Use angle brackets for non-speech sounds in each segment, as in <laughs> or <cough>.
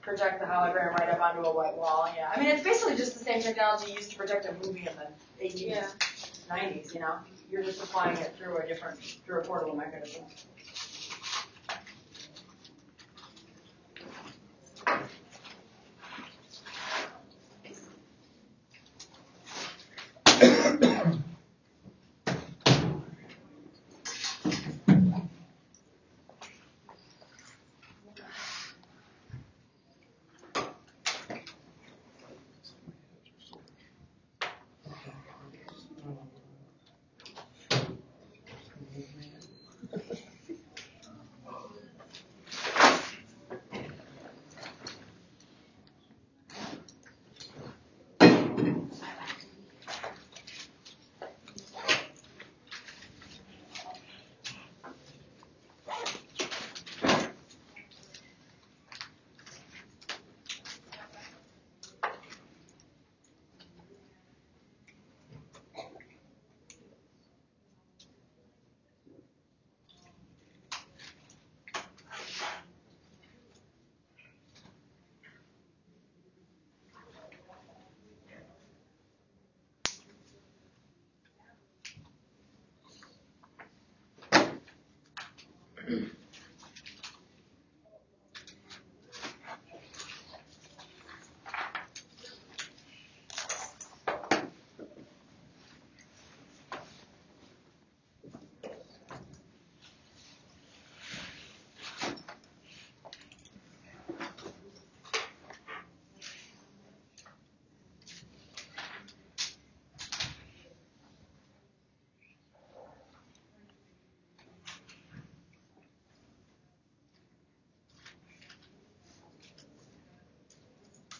project the hologram right up onto a white wall. Yeah, I mean it's basically just the same technology used to project a movie in the 80s, Yeah. 90s. You know, you're just applying it through a different through a portable mechanism.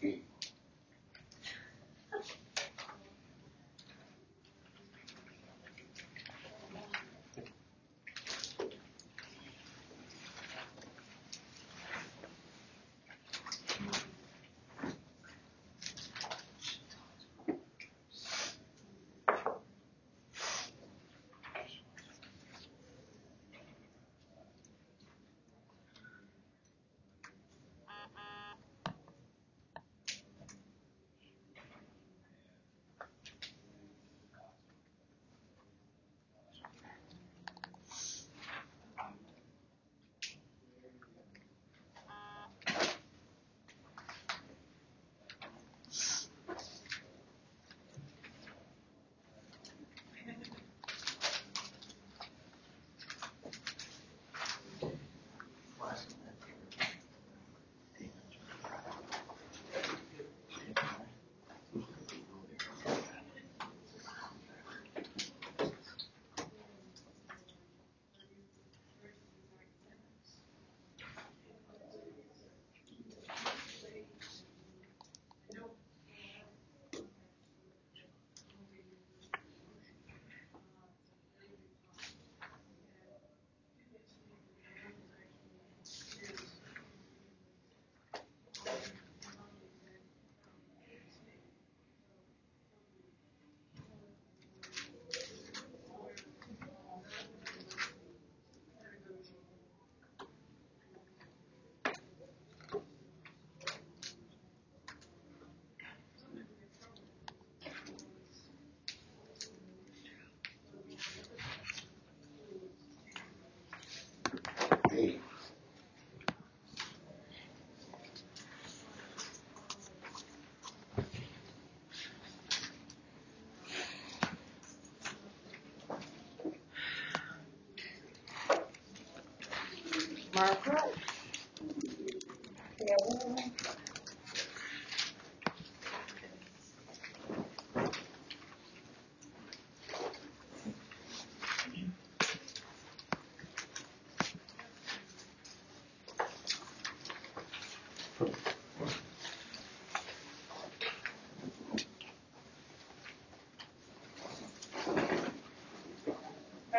Margaret?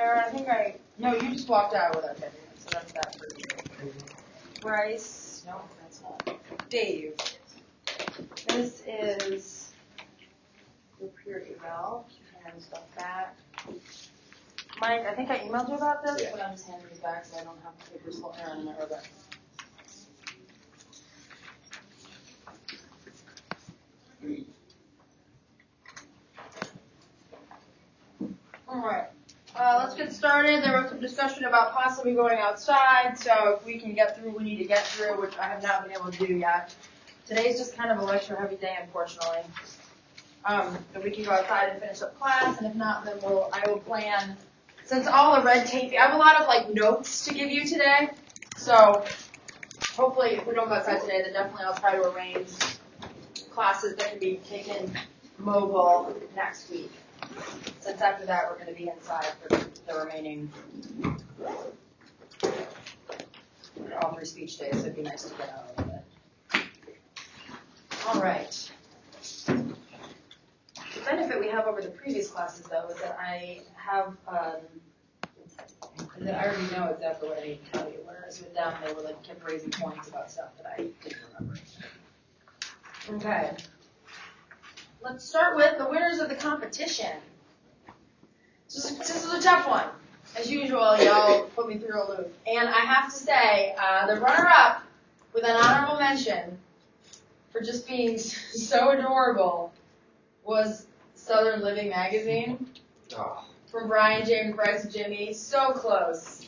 Aaron, I think I, no, you just walked out without getting it, so that's that for you. Bryce, no, that's not. Dave. This is your peer email, and stuff back. Mike, I think I emailed you about this, but I'm just handing these back so I don't have papers floating around in my orbit. discussion possibly going outside, so if we can get through, we need to get through, which I have not been able to do yet. Today's just kind of a lecture heavy day, unfortunately. Um, but we can go outside and finish up class, and if not, then we'll, I will plan, since all the red tape, I have a lot of like notes to give you today, so hopefully if we don't go outside today, then definitely I'll try to arrange classes that can be taken mobile next week. Since after that, we're gonna be inside for the remaining, all three speech days, so it'd be nice to get out a it. All right. The benefit we have over the previous classes though is that I have, um, that I already know exactly what I need to tell you, whereas with them, they were like, kept raising points about stuff that I didn't remember. Okay. Let's start with the winners of the competition. This is, this is a tough one. As usual, y'all put me through a loop. And I have to say, uh, the runner-up with an honorable mention for just being <laughs> so adorable was Southern Living Magazine Oh, from Brian, James, Bryce, and Jimmy. So close.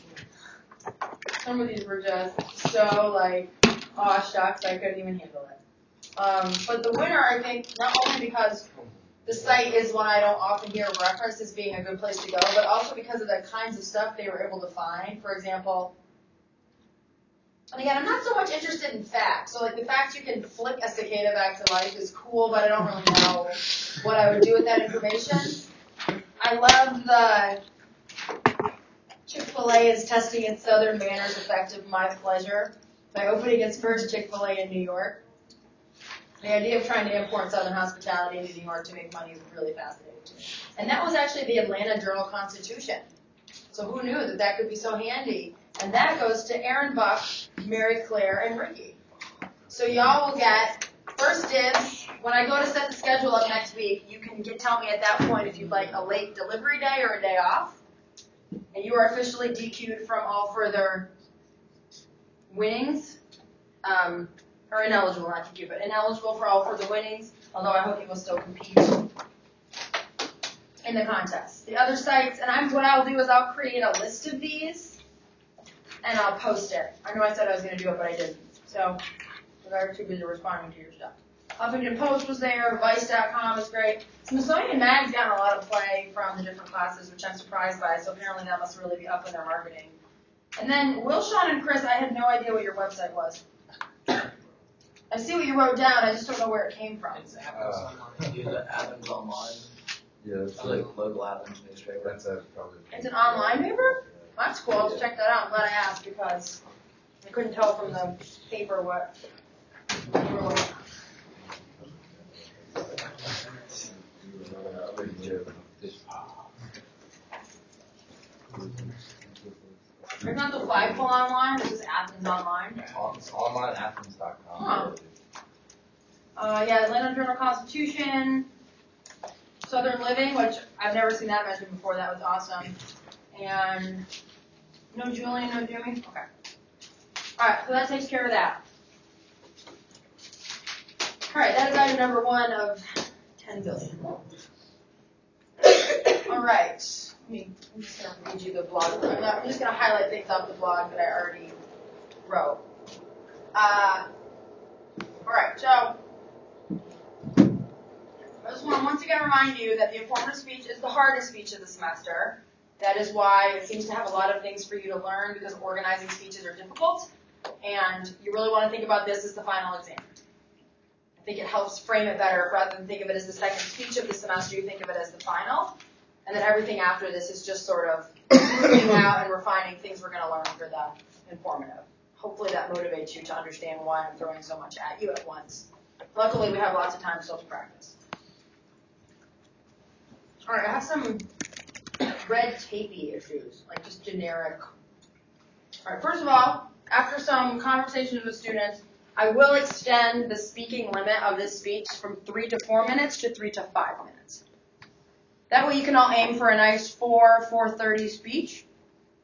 Some of these were just so like, oh shucks, I couldn't even handle it. Um, but the winner, I think, not only because the site is one I don't often hear referenced as being a good place to go, but also because of the kinds of stuff they were able to find. For example, and again, I'm not so much interested in facts. So like the fact you can flick a cicada back to life is cool, but I don't really know what I would do with that information. I love the Chick-fil-A is testing its Southern manners effective my pleasure by opening its first Chick-fil-A in New York. The idea of trying to import Southern hospitality into New York to make money is really fascinating to me. And that was actually the Atlanta Journal-Constitution. So who knew that that could be so handy? And that goes to Aaron Buck, Mary Claire, and Ricky. So y'all will get first dibs. When I go to set the schedule up next week, you can get, tell me at that point if you'd like a late delivery day or a day off. And you are officially DQ'd from all further winnings. Um, or ineligible, not DQ, but ineligible for all further winnings, although I hope you will still compete in the contest. The other sites, and I'm, what I'll do is I'll create a list of these, and I'll post it. I know I said I was gonna do it, but I didn't. So, was too busy responding to your stuff. Huffington Post was there, Vice.com is great. Smithsonian Mag's gotten a lot of play from the different classes, which I'm surprised by, so apparently that must really be up in their marketing. And then Wilshon and Chris, I had no idea what your website was. I see what you wrote down, I just don't know where it came from. It's Athens Online. Do the Athens Online. yeah, It's like local Athens newspaper. that's a probably. It's an online paper? That's cool, I'll have check that out, I'm glad I asked because I couldn't tell from the paper what you were looking at. There's not the flagpole online, it's just Athens online. It's online at athens.com. Huh. Uh, yeah, Atlanta Journal Constitution, Southern Living, which I've never seen that mentioned before, that was awesome. And, no Julian, no Jimmy? Okay. Alright, so that takes care of that. Alright, that is item number one of ten billion. <coughs> Alright, let me, I'm just gonna read you the blog, I'm not, I'm just gonna highlight things off the blog that I already wrote. Uh, alright, so, I just want to once again remind you that the informative speech is the hardest speech of the semester. That is why it seems to have a lot of things for you to learn because organizing speeches are difficult. And you really want to think about this as the final exam. I think it helps frame it better rather than think of it as the second speech of the semester, you think of it as the final. And then everything after this is just sort of <coughs> moving out and refining things we're going to learn for the informative. Hopefully that motivates you to understand why I'm throwing so much at you at once. Luckily, we have lots of time still to practice. Alright, I have some red tapey issues, like just generic. Alright, first of all, after some conversations with students, I will extend the speaking limit of this speech from three to four minutes to three to five minutes. That way you can all aim for a nice four, four thirty speech,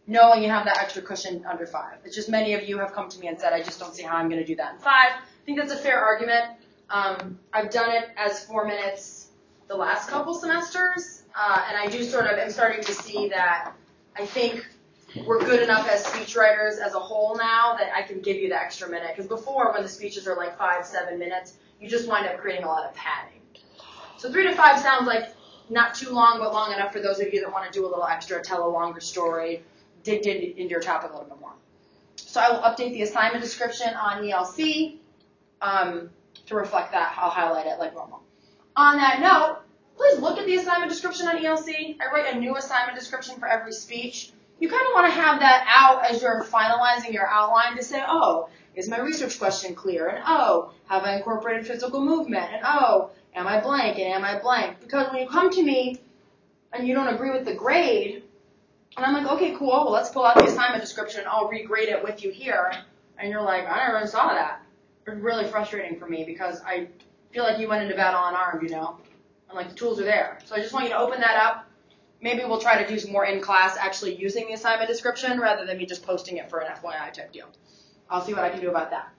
knowing you have that extra cushion under five. It's just many of you have come to me and said, I just don't see how I'm gonna do that in five. I think that's a fair argument. Um, I've done it as four minutes the last couple semesters, uh, and I do sort of am starting to see that I think we're good enough as speechwriters as a whole now that I can give you the extra minute. Because before, when the speeches are like five, seven minutes, you just wind up creating a lot of padding. So three to five sounds like not too long, but long enough for those of you that want to do a little extra, tell a longer story, dig into your topic a little bit more. So I will update the assignment description on ELC um, to reflect that. I'll highlight it like normal. On that note, please look at the assignment description on ELC. I write a new assignment description for every speech. You kind of want to have that out as you're finalizing your outline to say, oh, is my research question clear? And oh, have I incorporated physical movement? And oh, am I blank? And am I blank? Because when you come to me and you don't agree with the grade, and I'm like, okay, cool, well, let's pull out the assignment description. and I'll regrade it with you here. And you're like, I never saw that. It's really frustrating for me because I feel like you went into battle unarmed, you know? And like the tools are there. So I just want you to open that up. Maybe we'll try to do some more in class actually using the assignment description rather than me just posting it for an FYI type deal. I'll see what I can do about that.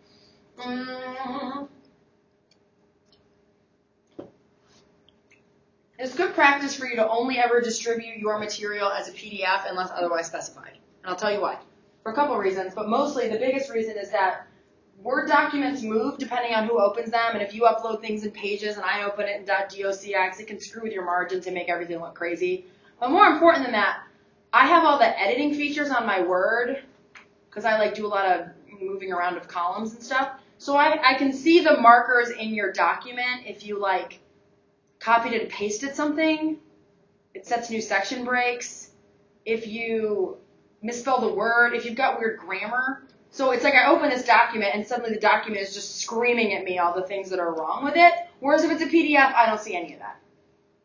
Mm. It's good practice for you to only ever distribute your material as a PDF unless otherwise specified. And I'll tell you why. For a couple reasons, but mostly the biggest reason is that Word documents move depending on who opens them, and if you upload things in pages and I open it in .docx, it can screw with your margins and make everything look crazy. But more important than that, I have all the editing features on my Word, because I like do a lot of moving around of columns and stuff. So I, I can see the markers in your document if you like copied and pasted something. It sets new section breaks. If you misspell the word, if you've got weird grammar. So it's like I open this document and suddenly the document is just screaming at me all the things that are wrong with it. Whereas if it's a PDF, I don't see any of that.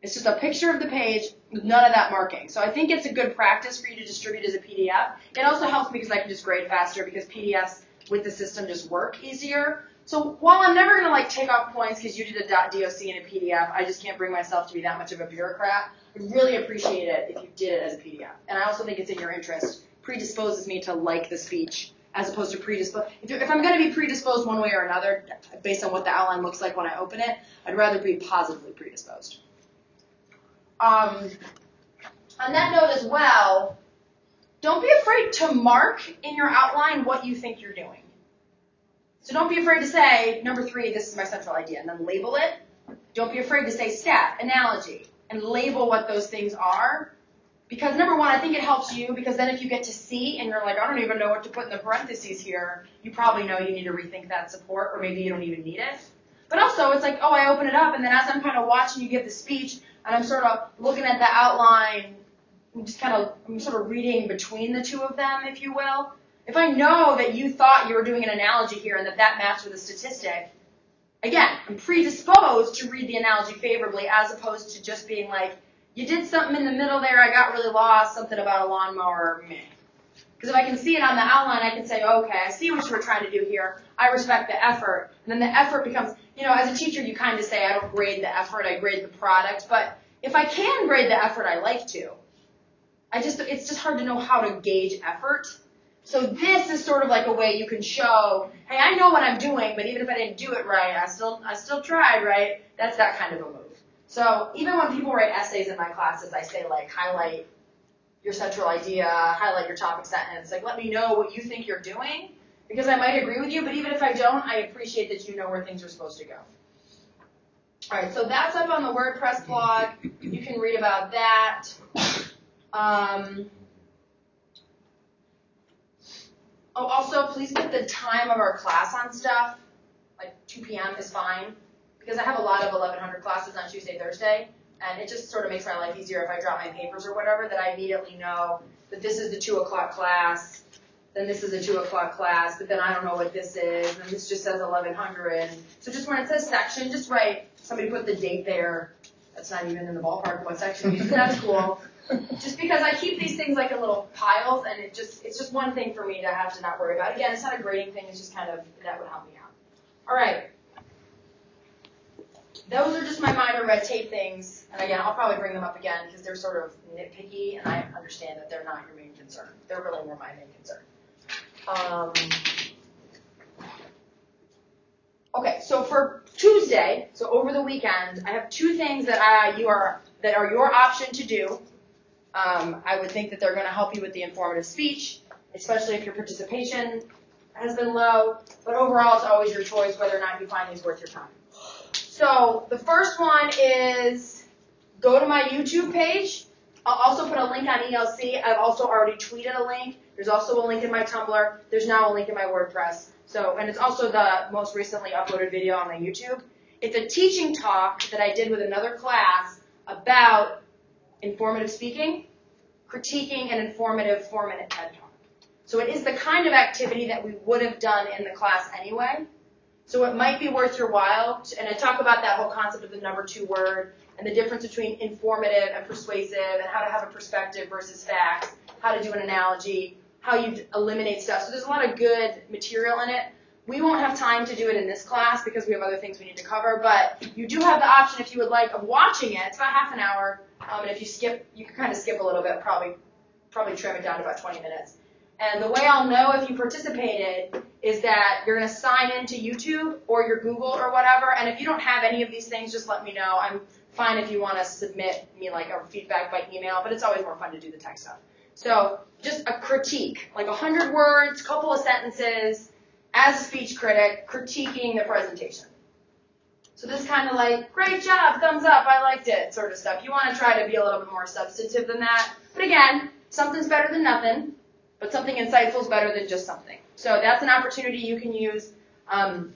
It's just a picture of the page with none of that marking. So I think it's a good practice for you to distribute as a PDF. It also helps me because I can just grade faster because PDFs with the system just work easier. So while I'm never gonna like take off points because you did a .doc in a PDF, I just can't bring myself to be that much of a bureaucrat. I'd really appreciate it if you did it as a PDF. And I also think it's in your interest, predisposes me to like the speech as opposed to predispose. If, if I'm to be predisposed one way or another, based on what the outline looks like when I open it, I'd rather be positively predisposed. Um, on that note as well, don't be afraid to mark in your outline what you think you're doing. So don't be afraid to say, number three, this is my central idea, and then label it. Don't be afraid to say stat, analogy, and label what those things are. Because number one, I think it helps you because then if you get to see and you're like, I don't even know what to put in the parentheses here, you probably know you need to rethink that support or maybe you don't even need it. But also it's like, oh, I open it up and then as I'm kind of watching you give the speech and I'm sort of looking at the outline, I'm just kind of, I'm sort of reading between the two of them, if you will. If I know that you thought you were doing an analogy here and that that matched with a statistic, again, I'm predisposed to read the analogy favorably as opposed to just being like, you did something in the middle there, I got really lost, something about a lawnmower, meh. Because if I can see it on the outline, I can say, okay, I see what you were trying to do here. I respect the effort. And then the effort becomes, you know, as a teacher, you kind of say, I don't grade the effort, I grade the product. But if I can grade the effort, I like to. I just, it's just hard to know how to gauge effort. So this is sort of like a way you can show, hey, I know what I'm doing, but even if I didn't do it right, I still, I still tried, right? That's that kind of a move. So even when people write essays in my classes, I say like highlight your central idea, highlight your topic sentence, like let me know what you think you're doing because I might agree with you, but even if I don't, I appreciate that you know where things are supposed to go. Alright, so that's up on the WordPress blog. You can read about that. Um, oh, also, please put the time of our class on stuff. Like 2 p.m. is fine because I have a lot of 1100 classes on Tuesday, Thursday, and it just sort of makes my life easier if I drop my papers or whatever, that I immediately know that this is the 2 o'clock class, then this is a 2 o'clock class, but then I don't know what this is, and this just says 1100. So just when it says section, just write, somebody put the date there. That's not even in the ballpark what section it is, that's cool. Just because I keep these things like in little piles, and it just, it's just one thing for me to have to not worry about. Again, it's not a grading thing, it's just kind of, that would help me out. Alright. Those are just my minor red tape things. And again, I'll probably bring them up again because they're sort of nitpicky and I understand that they're not your main concern. They're really more my main concern. Um, okay, so for Tuesday, so over the weekend, I have two things that I, you are, that are your option to do. Um, I would think that they're going to help you with the informative speech, especially if your participation has been low. But overall, it's always your choice whether or not you find these worth your time. So the first one is go to my YouTube page. I'll also put a link on ELC. I've also already tweeted a link. There's also a link in my Tumblr. There's now a link in my WordPress. So, and it's also the most recently uploaded video on my YouTube. It's a teaching talk that I did with another class about informative speaking, critiquing an informative four-minute TED Talk. So it is the kind of activity that we would have done in the class anyway. So it might be worth your while, to, and I talk about that whole concept of the number two word and the difference between informative and persuasive and how to have a perspective versus facts, how to do an analogy, how you eliminate stuff. So there's a lot of good material in it. We won't have time to do it in this class because we have other things we need to cover, but you do have the option if you would like of watching it. It's about half an hour, um, and if you skip, you can kind of skip a little bit, probably, probably trim it down to about 20 minutes. And the way I'll know if you participated is that you're going to sign into YouTube or your Google or whatever. And if you don't have any of these things, just let me know. I'm fine if you want to submit me like a feedback by email, but it's always more fun to do the text stuff. So just a critique, like a hundred words, couple of sentences, as a speech critic, critiquing the presentation. So this kind of like, great job, thumbs up, I liked it, sort of stuff. You want to try to be a little bit more substantive than that. But again, something's better than nothing, but something insightful is better than just something. So that's an opportunity you can use. Um,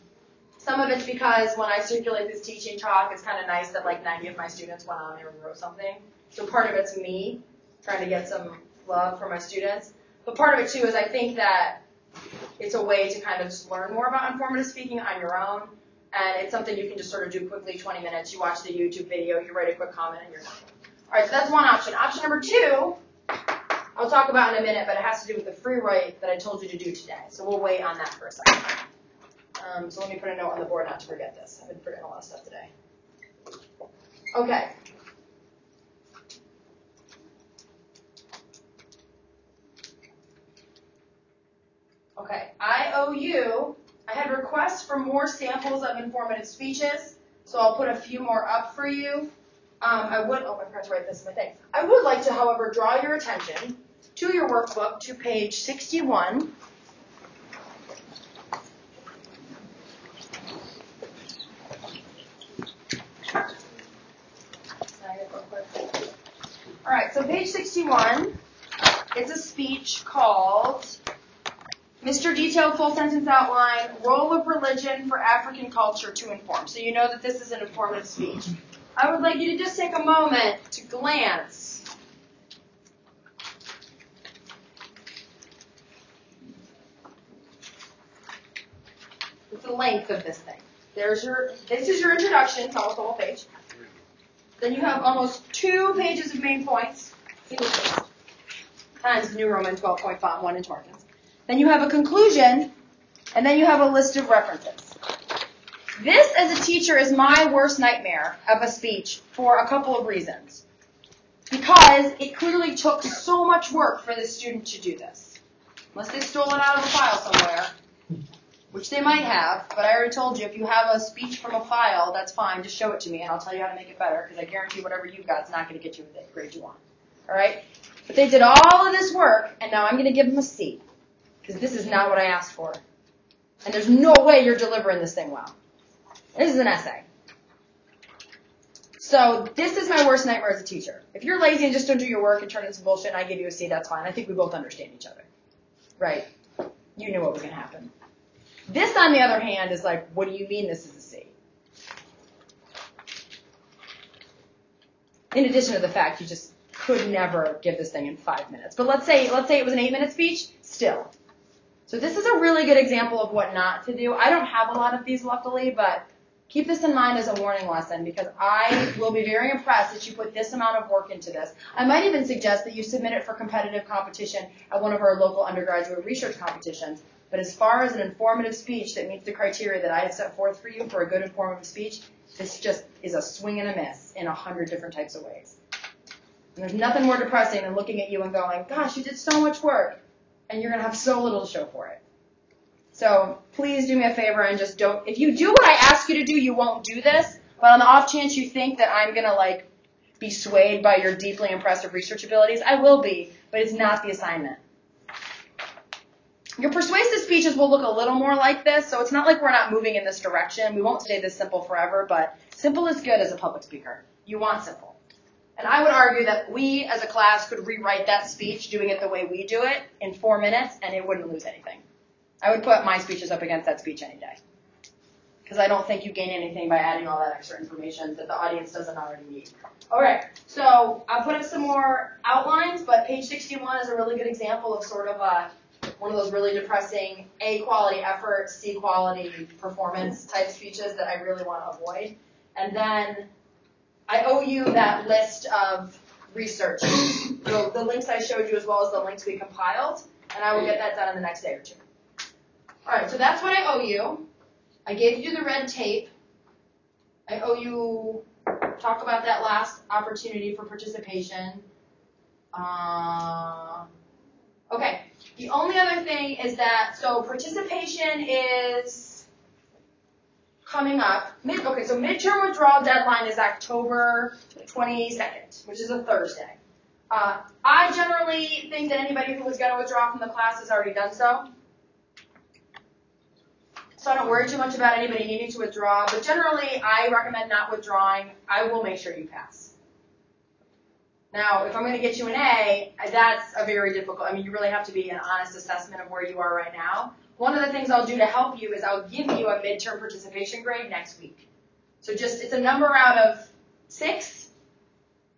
some of it's because when I circulate this teaching talk, it's kind of nice that like 90 of my students went on there and wrote something. So part of it's me trying to get some love for my students. But part of it too is I think that it's a way to kind of learn more about informative speaking on your own. And it's something you can just sort of do quickly, 20 minutes. You watch the YouTube video, you write a quick comment, and you're done. All right, so that's one option. Option number two, I'll talk about in a minute, but it has to do with the free write that I told you to do today. So we'll wait on that for a second. Um, so let me put a note on the board not to forget this. I've been forgetting a lot of stuff today. Okay. Okay, I owe you, I had requests for more samples of informative speeches, so I'll put a few more up for you. Um, I would, oh, forgot to write this in my thing. I would like to, however, draw your attention to your workbook to page 61. All right, so page 61 is a speech called Mr. Detailed Full Sentence Outline, Role of Religion for African Culture to Inform. So you know that this is an informative speech. I would like you to just take a moment to glance at the length of this thing. There's your, this is your introduction, it's almost the whole page. Then you have almost two pages of main points, times New Roman 12.5, one in Torkins. Then you have a conclusion, and then you have a list of references. This, as a teacher, is my worst nightmare of a speech for a couple of reasons. Because it clearly took so much work for the student to do this. Unless they stole it out of a file somewhere, which they might have, but I already told you if you have a speech from a file, that's fine, just show it to me and I'll tell you how to make it better, because I guarantee whatever you've got is not going to get you the grade you want. Alright? But they did all of this work, and now I'm going to give them a C. Because this is not what I asked for. And there's no way you're delivering this thing well. This is an essay. So this is my worst nightmare as a teacher. If you're lazy and just don't do your work and turn in some bullshit and I give you a C, that's fine. I think we both understand each other. Right? You knew what was going to happen. This, on the other hand, is like, what do you mean this is a C? In addition to the fact you just could never give this thing in five minutes. But let's say, let's say it was an eight minute speech, still. So this is a really good example of what not to do. I don't have a lot of these luckily, but keep this in mind as a warning lesson because I will be very impressed that you put this amount of work into this. I might even suggest that you submit it for competitive competition at one of our local undergraduate research competitions. But as far as an informative speech that meets the criteria that I have set forth for you for a good informative speech, this just is a swing and a miss in a hundred different types of ways. And there's nothing more depressing than looking at you and going, gosh, you did so much work and you're going to have so little to show for it. So please do me a favor and just don't, if you do what I ask you to do, you won't do this, but on the off chance you think that I'm going to like be swayed by your deeply impressive research abilities. I will be, but it's not the assignment. Your persuasive speeches will look a little more like this, so it's not like we're not moving in this direction. We won't stay this simple forever, but simple is good as a public speaker. You want simple. And I would argue that we as a class could rewrite that speech doing it the way we do it in four minutes and it wouldn't lose anything. I would put my speeches up against that speech any day. Because I don't think you gain anything by adding all that extra information that the audience doesn't already need. Alright, so I'll put up some more outlines, but page 61 is a really good example of sort of a one of those really depressing A quality effort, C quality performance type speeches that I really want to avoid. And then I owe you that list of research, the, the links I showed you as well as the links we compiled, and I will get that done in the next day or two. Alright, so that's what I owe you. I gave you the red tape. I owe you talk about that last opportunity for participation. Uh, okay, the only other thing is that, so participation is coming up. Mid, okay, so midterm withdrawal deadline is October 22nd, which is a Thursday. Uh, I generally think that anybody who was going to withdraw from the class has already done so. So I don't worry too much about anybody needing to withdraw, but generally I recommend not withdrawing. I will make sure you pass. Now, if I'm going to get you an A, that's a very difficult, I mean, you really have to be an honest assessment of where you are right now. One of the things I'll do to help you is I'll give you a midterm participation grade next week. So just, it's a number out of six,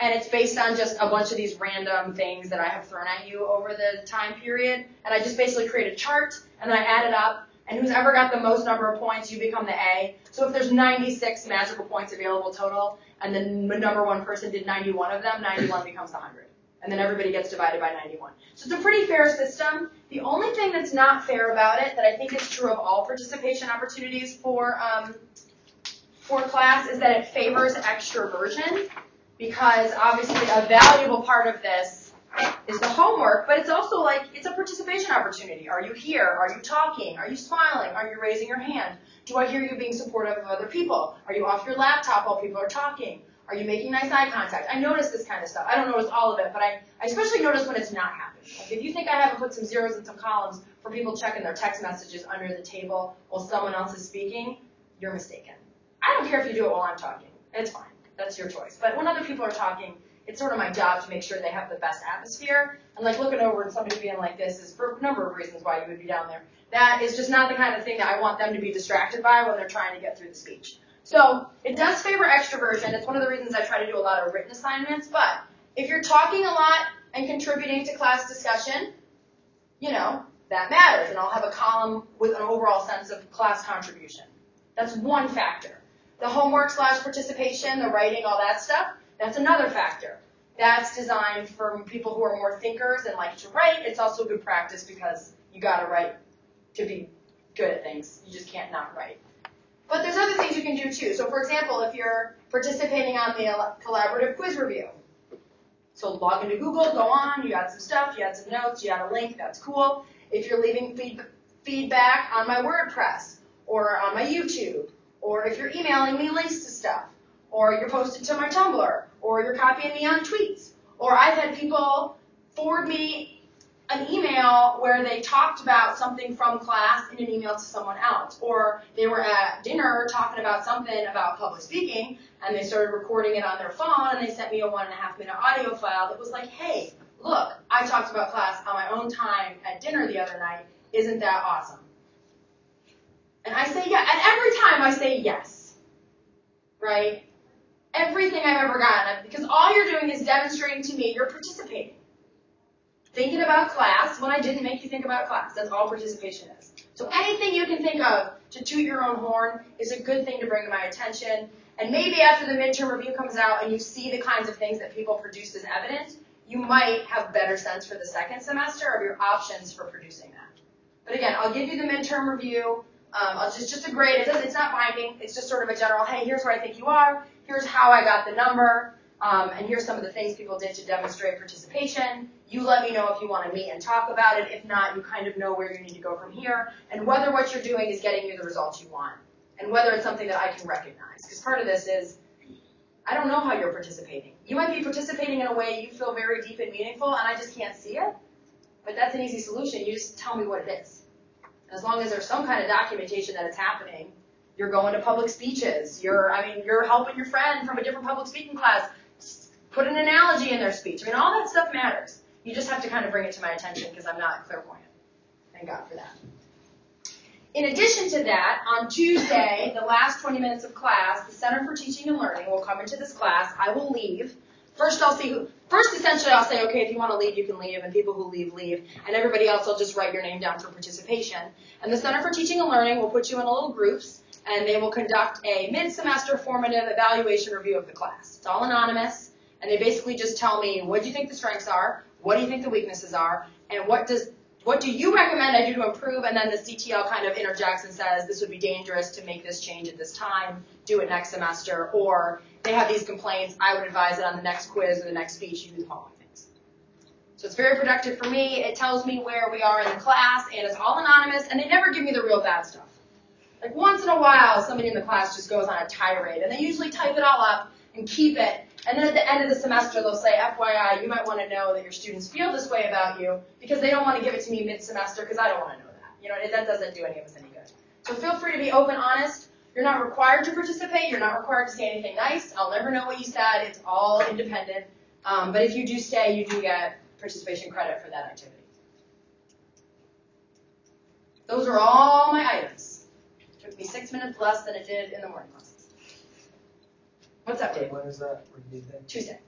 and it's based on just a bunch of these random things that I have thrown at you over the time period. And I just basically create a chart, and then I add it up, and who's ever got the most number of points, you become the A. So if there's 96 magical points available total, and the number one person did 91 of them, 91 becomes 100. And then everybody gets divided by 91. So it's a pretty fair system. The only thing that's not fair about it, that I think is true of all participation opportunities for um, for class, is that it favors extroversion, because obviously a valuable part of this is the homework, but it's also like it's a participation opportunity. Are you here? Are you talking? Are you smiling? Are you raising your hand? Do I hear you being supportive of other people? Are you off your laptop while people are talking? Are you making nice eye contact? I notice this kind of stuff. I don't notice all of it, but I, I especially notice when it's not happening. Like if you think I haven't put some zeros and some columns for people checking their text messages under the table while someone else is speaking, you're mistaken. I don't care if you do it while I'm talking. It's fine. That's your choice. But when other people are talking, it's sort of my job to make sure they have the best atmosphere. And like looking over and somebody being like this is for a number of reasons why you would be down there. That is just not the kind of thing that I want them to be distracted by when they're trying to get through the speech. So it does favor extroversion. It's one of the reasons I try to do a lot of written assignments. But if you're talking a lot and contributing to class discussion, you know, that matters. And I'll have a column with an overall sense of class contribution. That's one factor. The homework slash participation, the writing, all that stuff, that's another factor. That's designed for people who are more thinkers and like to write. It's also good practice because you gotta write to be good at things. You just can't not write. But there's other things you can do too. So for example, if you're participating on the collaborative quiz review, so log into Google, go on, you add some stuff, you add some notes, you add a link, that's cool. If you're leaving feed, feedback on my WordPress or on my YouTube, or if you're emailing me links to stuff, or you're posting to my Tumblr, or you're copying me on tweets, or I've had people forward me an email where they talked about something from class in an email to someone else, or they were at dinner talking about something about public speaking, and they started recording it on their phone, and they sent me a one and a half minute audio file that was like, hey, look, I talked about class on my own time at dinner the other night. Isn't that awesome? And I say yeah, and every time I say yes, right? Everything I've ever gotten, because all you're doing is demonstrating to me you're participating. Thinking about class when I didn't make you think about class. That's all participation is. So anything you can think of to toot your own horn is a good thing to bring to my attention. And maybe after the midterm review comes out and you see the kinds of things that people produce as evidence, you might have better sense for the second semester of your options for producing that. But again, I'll give you the midterm review. Um, I'll just just a grade. It does, it's not binding. It's just sort of a general. Hey, here's where I think you are. Here's how I got the number. Um, and here's some of the things people did to demonstrate participation. You let me know if you want to meet and talk about it. If not, you kind of know where you need to go from here and whether what you're doing is getting you the results you want and whether it's something that I can recognize. Because part of this is I don't know how you're participating. You might be participating in a way you feel very deep and meaningful, and I just can't see it. But that's an easy solution. You just tell me what it is. As long as there's some kind of documentation that it's happening, you're going to public speeches. You're, I mean, you're helping your friend from a different public speaking class put an analogy in their speech. I mean, all that stuff matters. You just have to kind of bring it to my attention because I'm not clairvoyant. Thank God for that. In addition to that, on Tuesday, the last 20 minutes of class, the Center for Teaching and Learning will come into this class. I will leave. First, I'll see who, first, essentially, I'll say, okay, if you want to leave, you can leave, and people who leave, leave. And everybody else, I'll just write your name down for participation. And the Center for Teaching and Learning will put you in little groups, and they will conduct a mid-semester formative evaluation review of the class. It's all anonymous, and they basically just tell me, what do you think the strengths are? What do you think the weaknesses are? And what does what do you recommend I do to improve? And then the CTL kind of interjects and says, this would be dangerous to make this change at this time, do it next semester, or they have these complaints, I would advise that on the next quiz or the next speech you do the following things. So it's very productive for me. It tells me where we are in the class, and it's all anonymous, and they never give me the real bad stuff. Like once in a while, somebody in the class just goes on a tirade, and they usually type it all up and keep it and then at the end of the semester, they'll say, FYI, you might want to know that your students feel this way about you because they don't want to give it to me mid-semester because I don't want to know that. You know, that doesn't do any of us any good. So feel free to be open, honest. You're not required to participate. You're not required to say anything nice. I'll never know what you said. It's all independent. Um, but if you do stay, you do get participation credit for that activity. Those are all my items. It took me six minutes less than it did in the morning classes. What's up, Dave? When is that? Tuesday.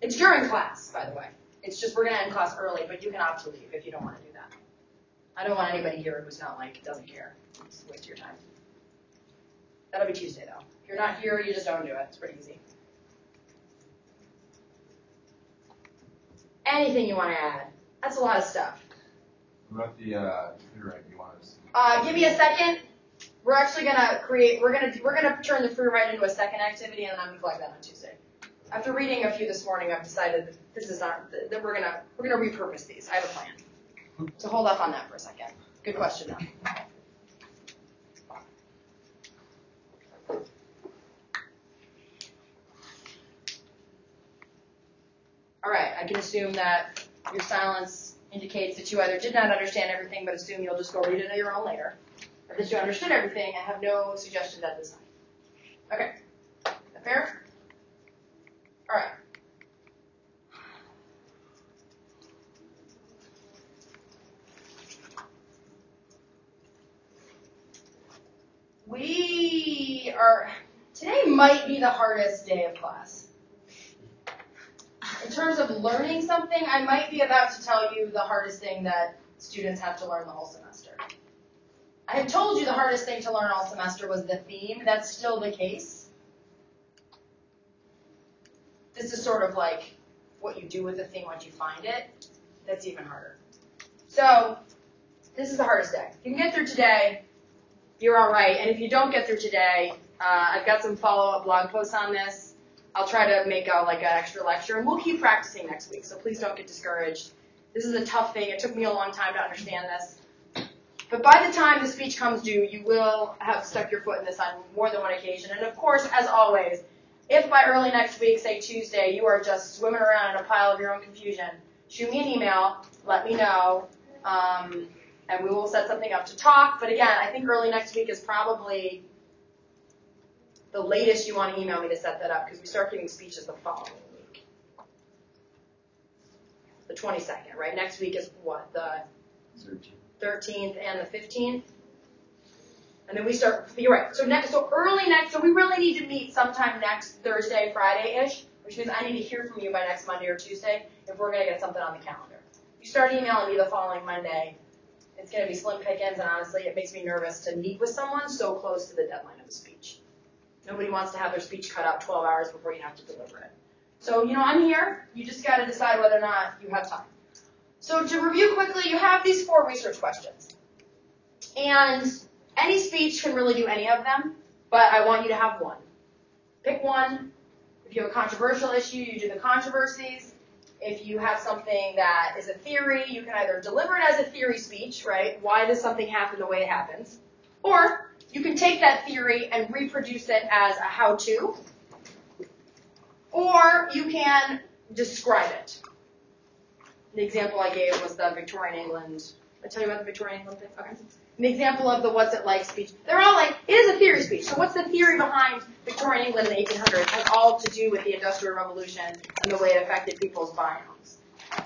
It's during class, by the way. It's just we're gonna end class early, but you can opt to leave if you don't want to do that. I don't want anybody here who's not like doesn't care. It's a waste of your time. That'll be Tuesday though. If you're not here, you just don't do it. It's pretty easy. Anything you want to add? That's a lot of stuff. What about the uh, free write you want us? Uh, give me a second. We're actually gonna create. We're gonna we're gonna turn the free write into a second activity, and then I'm gonna flag that on Tuesday. After reading a few this morning, I've decided that this is not that we're gonna we're gonna repurpose these. I have a plan. So hold off on that for a second. Good question though. All right, I can assume that your silence indicates that you either did not understand everything, but assume you'll just go read it on your own later, that you understood everything I have no suggestions at this time. Okay, that fair? All right. We are, today might be the hardest day of class. In terms of learning something, I might be about to tell you the hardest thing that students have to learn the whole semester. I had told you the hardest thing to learn all semester was the theme. That's still the case. This is sort of like what you do with the theme once you find it. That's even harder. So, this is the hardest day. If you can get through today, you're all right. And if you don't get through today, uh, I've got some follow-up blog posts on this. I'll try to make a, like an extra lecture, and we'll keep practicing next week. So please don't get discouraged. This is a tough thing. It took me a long time to understand this. But by the time the speech comes due, you will have stuck your foot in this on more than one occasion. And of course, as always, if by early next week, say Tuesday, you are just swimming around in a pile of your own confusion, shoot me an email, let me know, um, and we will set something up to talk. But again, I think early next week is probably the latest you want to email me to set that up because we start giving speeches the following week. The 22nd, right? Next week is what? The 13th and the 15th? And then we start, you're right. So next, so early next, so we really need to meet sometime next Thursday, Friday-ish, which means I need to hear from you by next Monday or Tuesday if we're going to get something on the calendar. You start emailing me the following Monday, it's going to be slim pickings, and honestly, it makes me nervous to meet with someone so close to the deadline of the speech. Nobody wants to have their speech cut out 12 hours before you have to deliver it. So, you know, I'm here. You just got to decide whether or not you have time. So to review quickly, you have these four research questions. And any speech can really do any of them, but I want you to have one. Pick one. If you have a controversial issue, you do the controversies. If you have something that is a theory, you can either deliver it as a theory speech, right? Why does something happen the way it happens? Or you can take that theory and reproduce it as a how-to. Or you can describe it. The example I gave was the Victorian England. I tell you about the Victorian England thing? Okay. An example of the what's it like speech. They're all like, it is a theory speech. So what's the theory behind Victorian England in the 1800s? It has all to do with the Industrial Revolution and the way it affected people's biomes.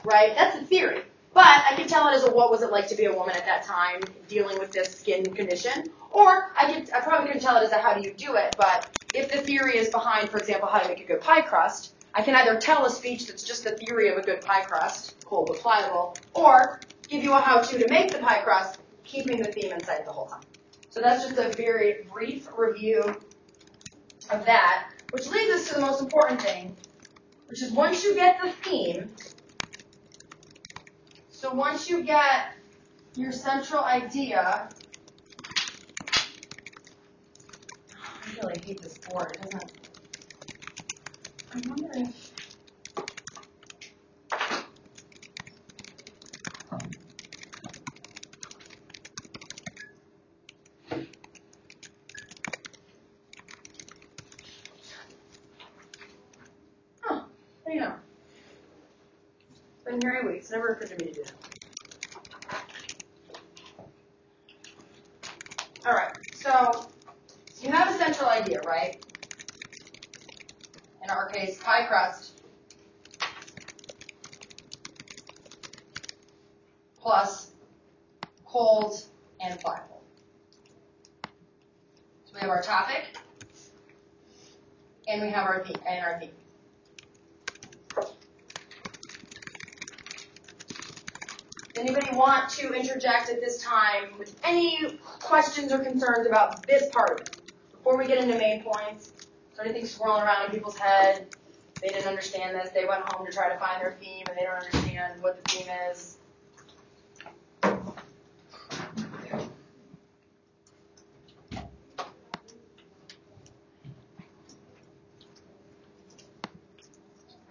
Right? That's the theory. But I can tell it as a what was it like to be a woman at that time dealing with this skin condition. Or I could, I probably couldn't tell it as a how do you do it, but if the theory is behind, for example, how to make a good pie crust, I can either tell a speech that's just the theory of a good pie crust, cold but pliable, or give you a how-to to make the pie crust, keeping the theme in sight the whole time. So that's just a very brief review of that, which leads us to the most important thing, which is once you get the theme, so once you get your central idea, I really hate this board. Doesn't. I wonder if. Huh. There you go. Been here a week. It's never occurred to me to do that. All right. So you have a central idea, right? In our case, pie crust plus cold and pliable. So we have our topic and we have our theme and our theme. Anybody want to interject at this time with any questions or concerns about this part? Before we get into main points, is there anything swirling around in people's head? They didn't understand this. They went home to try to find their theme and they don't understand what the theme is.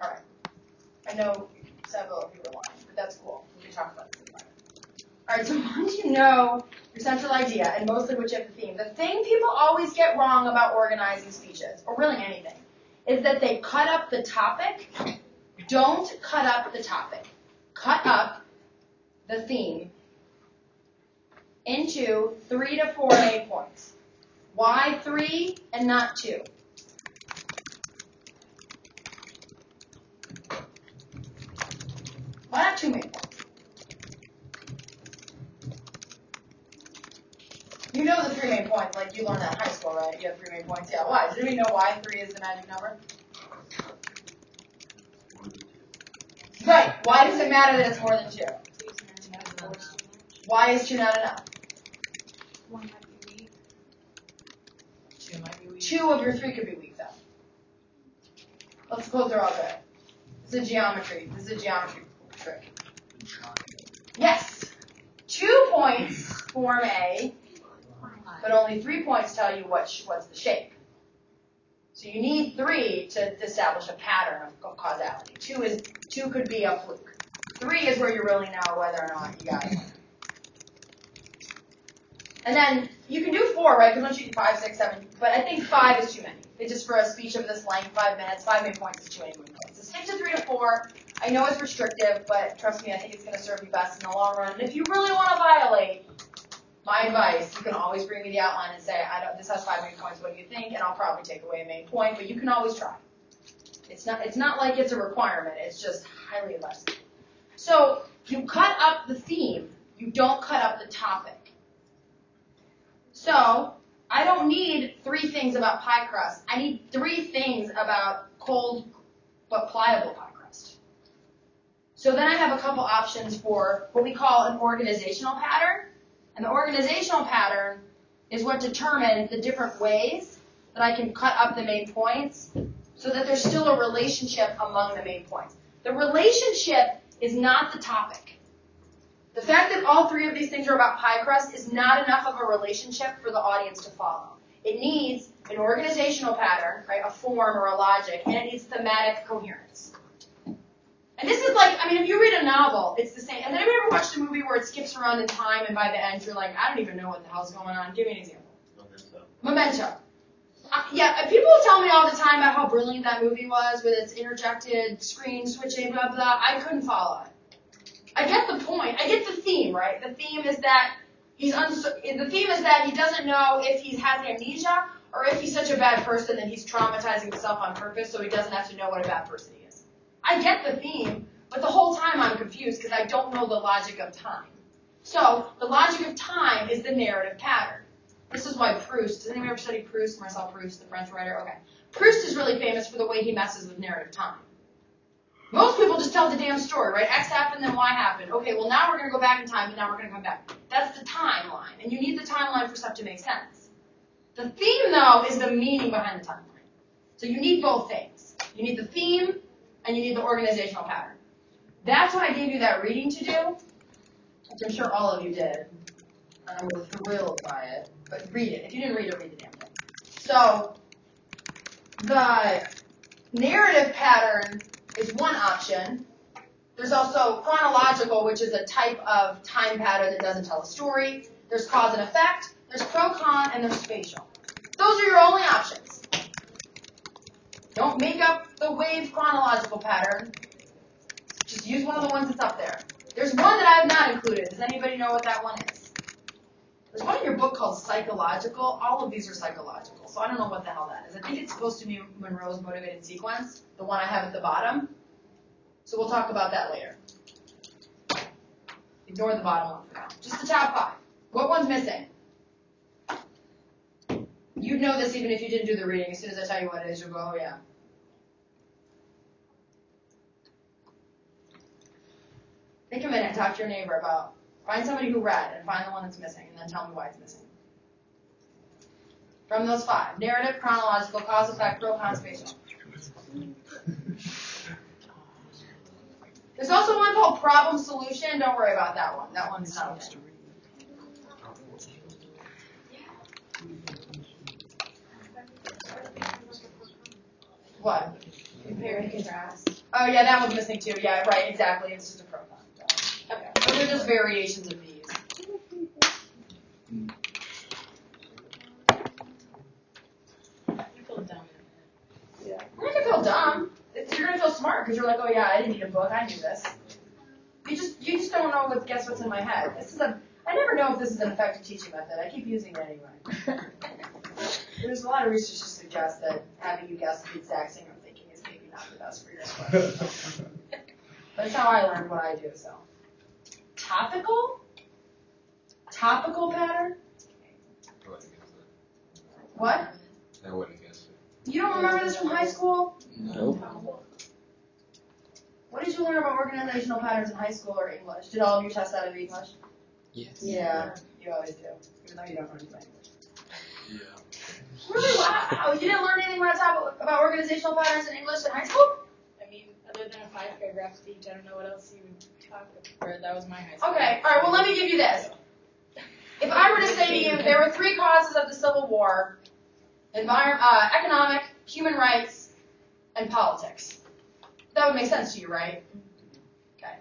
All right. I know several of you are lying, but that's cool. We can talk about this in a minute. All right, so once you know your central idea and mostly which of the theme, the thing people always get wrong about organizing speeches, or really anything, is that they cut up the topic. Don't cut up the topic. Cut up the theme into three to four main points. Why three and not two? Why not two main points? You know the three main points, like you learned that in high school, right? You have three main points. Yeah, why? Does anybody know why three is the magic number? Right. Why does it matter that it's more than two? Why is two not enough? Two might be weak. Two of your three could be weak though. Let's suppose they're all good. This is geometry. This is a geometry trick. Yes. Two points form A, but only three points tell you what sh- what's the shape. So you need three to establish a pattern of, of causality. Two is two could be a fluke. Three is where you really know whether or not you got it. And then you can do four, right? Because once you do five, six, seven, but I think five is too many. It's just for a speech of this length, five minutes, five main points is too many main points. So stick to three to four. I know it's restrictive, but trust me, I think it's going to serve you best in the long run. And if you really want to violate my advice, you can always bring me the outline and say, I don't, this has five main points. What do you think? And I'll probably take away a main point, but you can always try. It's not, it's not like it's a requirement. It's just highly advised. So you cut up the theme. You don't cut up the topic. So I don't need three things about pie crust. I need three things about cold but pliable pie crust. So then I have a couple options for what we call an organizational pattern. And the organizational pattern is what determines the different ways that I can cut up the main points so that there's still a relationship among the main points. The relationship is not the topic. The fact that all three of these things are about pie crust is not enough of a relationship for the audience to follow. It needs an organizational pattern, right, a form or a logic, and it needs thematic coherence. And this is like, I mean, if you read a novel, it's the same. And then have you ever watched a movie where it skips around in time and by the end you're like, I don't even know what the hell's going on? Give me an example. Memento. Uh, yeah, and people tell me all the time about how brilliant that movie was with its interjected screen switching, blah blah. I couldn't follow it. I get the point. I get the theme, right? The theme is that he's uns- the theme is that he doesn't know if he has amnesia or if he's such a bad person that he's traumatizing himself on purpose so he doesn't have to know what a bad person he is. I get the theme, but the whole time I'm confused because I don't know the logic of time. So the logic of time is the narrative pattern. This is why Proust, has anyone ever studied Proust, Marcel Proust, the French writer? Okay. Proust is really famous for the way he messes with narrative time. Most people just tell the damn story, right? X happened, then Y happened. Okay, well now we're gonna go back in time, but now we're gonna come back. That's the timeline, and you need the timeline for stuff to make sense. The theme, though, is the meaning behind the timeline. So you need both things. You need the theme, and you need the organizational pattern. That's why I gave you that reading to do, which I'm sure all of you did. I was thrilled by it. But read it. If you didn't read it, read the damn thing. So, the narrative pattern is one option. There's also chronological, which is a type of time pattern that doesn't tell a story. There's cause and effect. There's pro-con, and there's spatial. Those are your only options. Don't make up the wave chronological pattern. Just use one of the ones that's up there. There's one that I have not included. Does anybody know what that one is? There's one in your book called psychological. All of these are psychological, so I don't know what the hell that is. I think it's supposed to be Monroe's motivated sequence, the one I have at the bottom. So we'll talk about that later. Ignore the bottom one for now. Just the top five. What one's missing? You'd know this even if you didn't do the reading. As soon as I tell you what it is, you'll go, oh yeah. Take a minute and talk to your neighbor about, find somebody who read and find the one that's missing and then tell me why it's missing. From those five, narrative, chronological, cause, effect, pro, con, spatial. There's also one called problem solution. Don't worry about that one. That one's not okay. What? Compare and contrast. Oh yeah, that one's missing too. Yeah, right, exactly. It's just a pro con. Okay. they're just variations of these. You feel dumb in You're not gonna feel dumb. It's, you're gonna feel smart because you're like, oh yeah, I didn't need a book. I knew this. You just you just don't know what guess what's in my head. This is a I never know if this is an effective teaching method. I keep using it anyway. <laughs> There's a lot of research to suggest that having you guess the exact same I'm thinking is maybe not the best for your <laughs> question. That's how I learned what I do. So topical, topical pattern. I wouldn't guess it. What? I wouldn't guess it. You don't remember this from high school? Nope. What did you learn about organizational patterns in high school or English? Did all of you test out of English? Yes. Yeah, you always do, even though you don't know English. Yeah. Really? Wow. You didn't learn anything about, top, about organizational patterns in English in high school? I mean, other than a five paragraph speech, I don't know what else you would talk about. That was my high school. Okay, alright, well let me give you this. If I were to say to you, there were three causes of the Civil War, envir- uh, economic, human rights, and politics. That would make sense to you, right? Okay.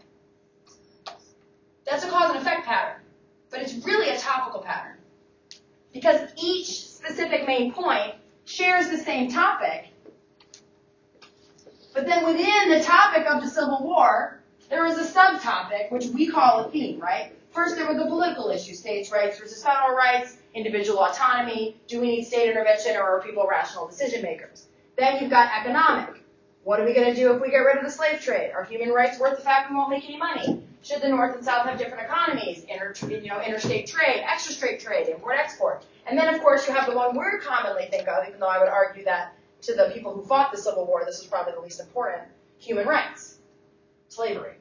That's a cause and effect pattern, but it's really a topical pattern. Because each specific main point shares the same topic, but then within the topic of the Civil War, there is a subtopic, which we call a theme, right? First, there were the political issues, states' rights versus federal rights, individual autonomy, do we need state intervention or are people rational decision makers? Then you've got economic. What are we going to do if we get rid of the slave trade? Are human rights worth the fact we won't make any money? Should the North and South have different economies? Inter, you know, interstate trade, extra-state trade, import-export. And then, of course, you have the one we're commonly think of, even though I would argue that to the people who fought the Civil War, this is probably the least important, human rights, slavery.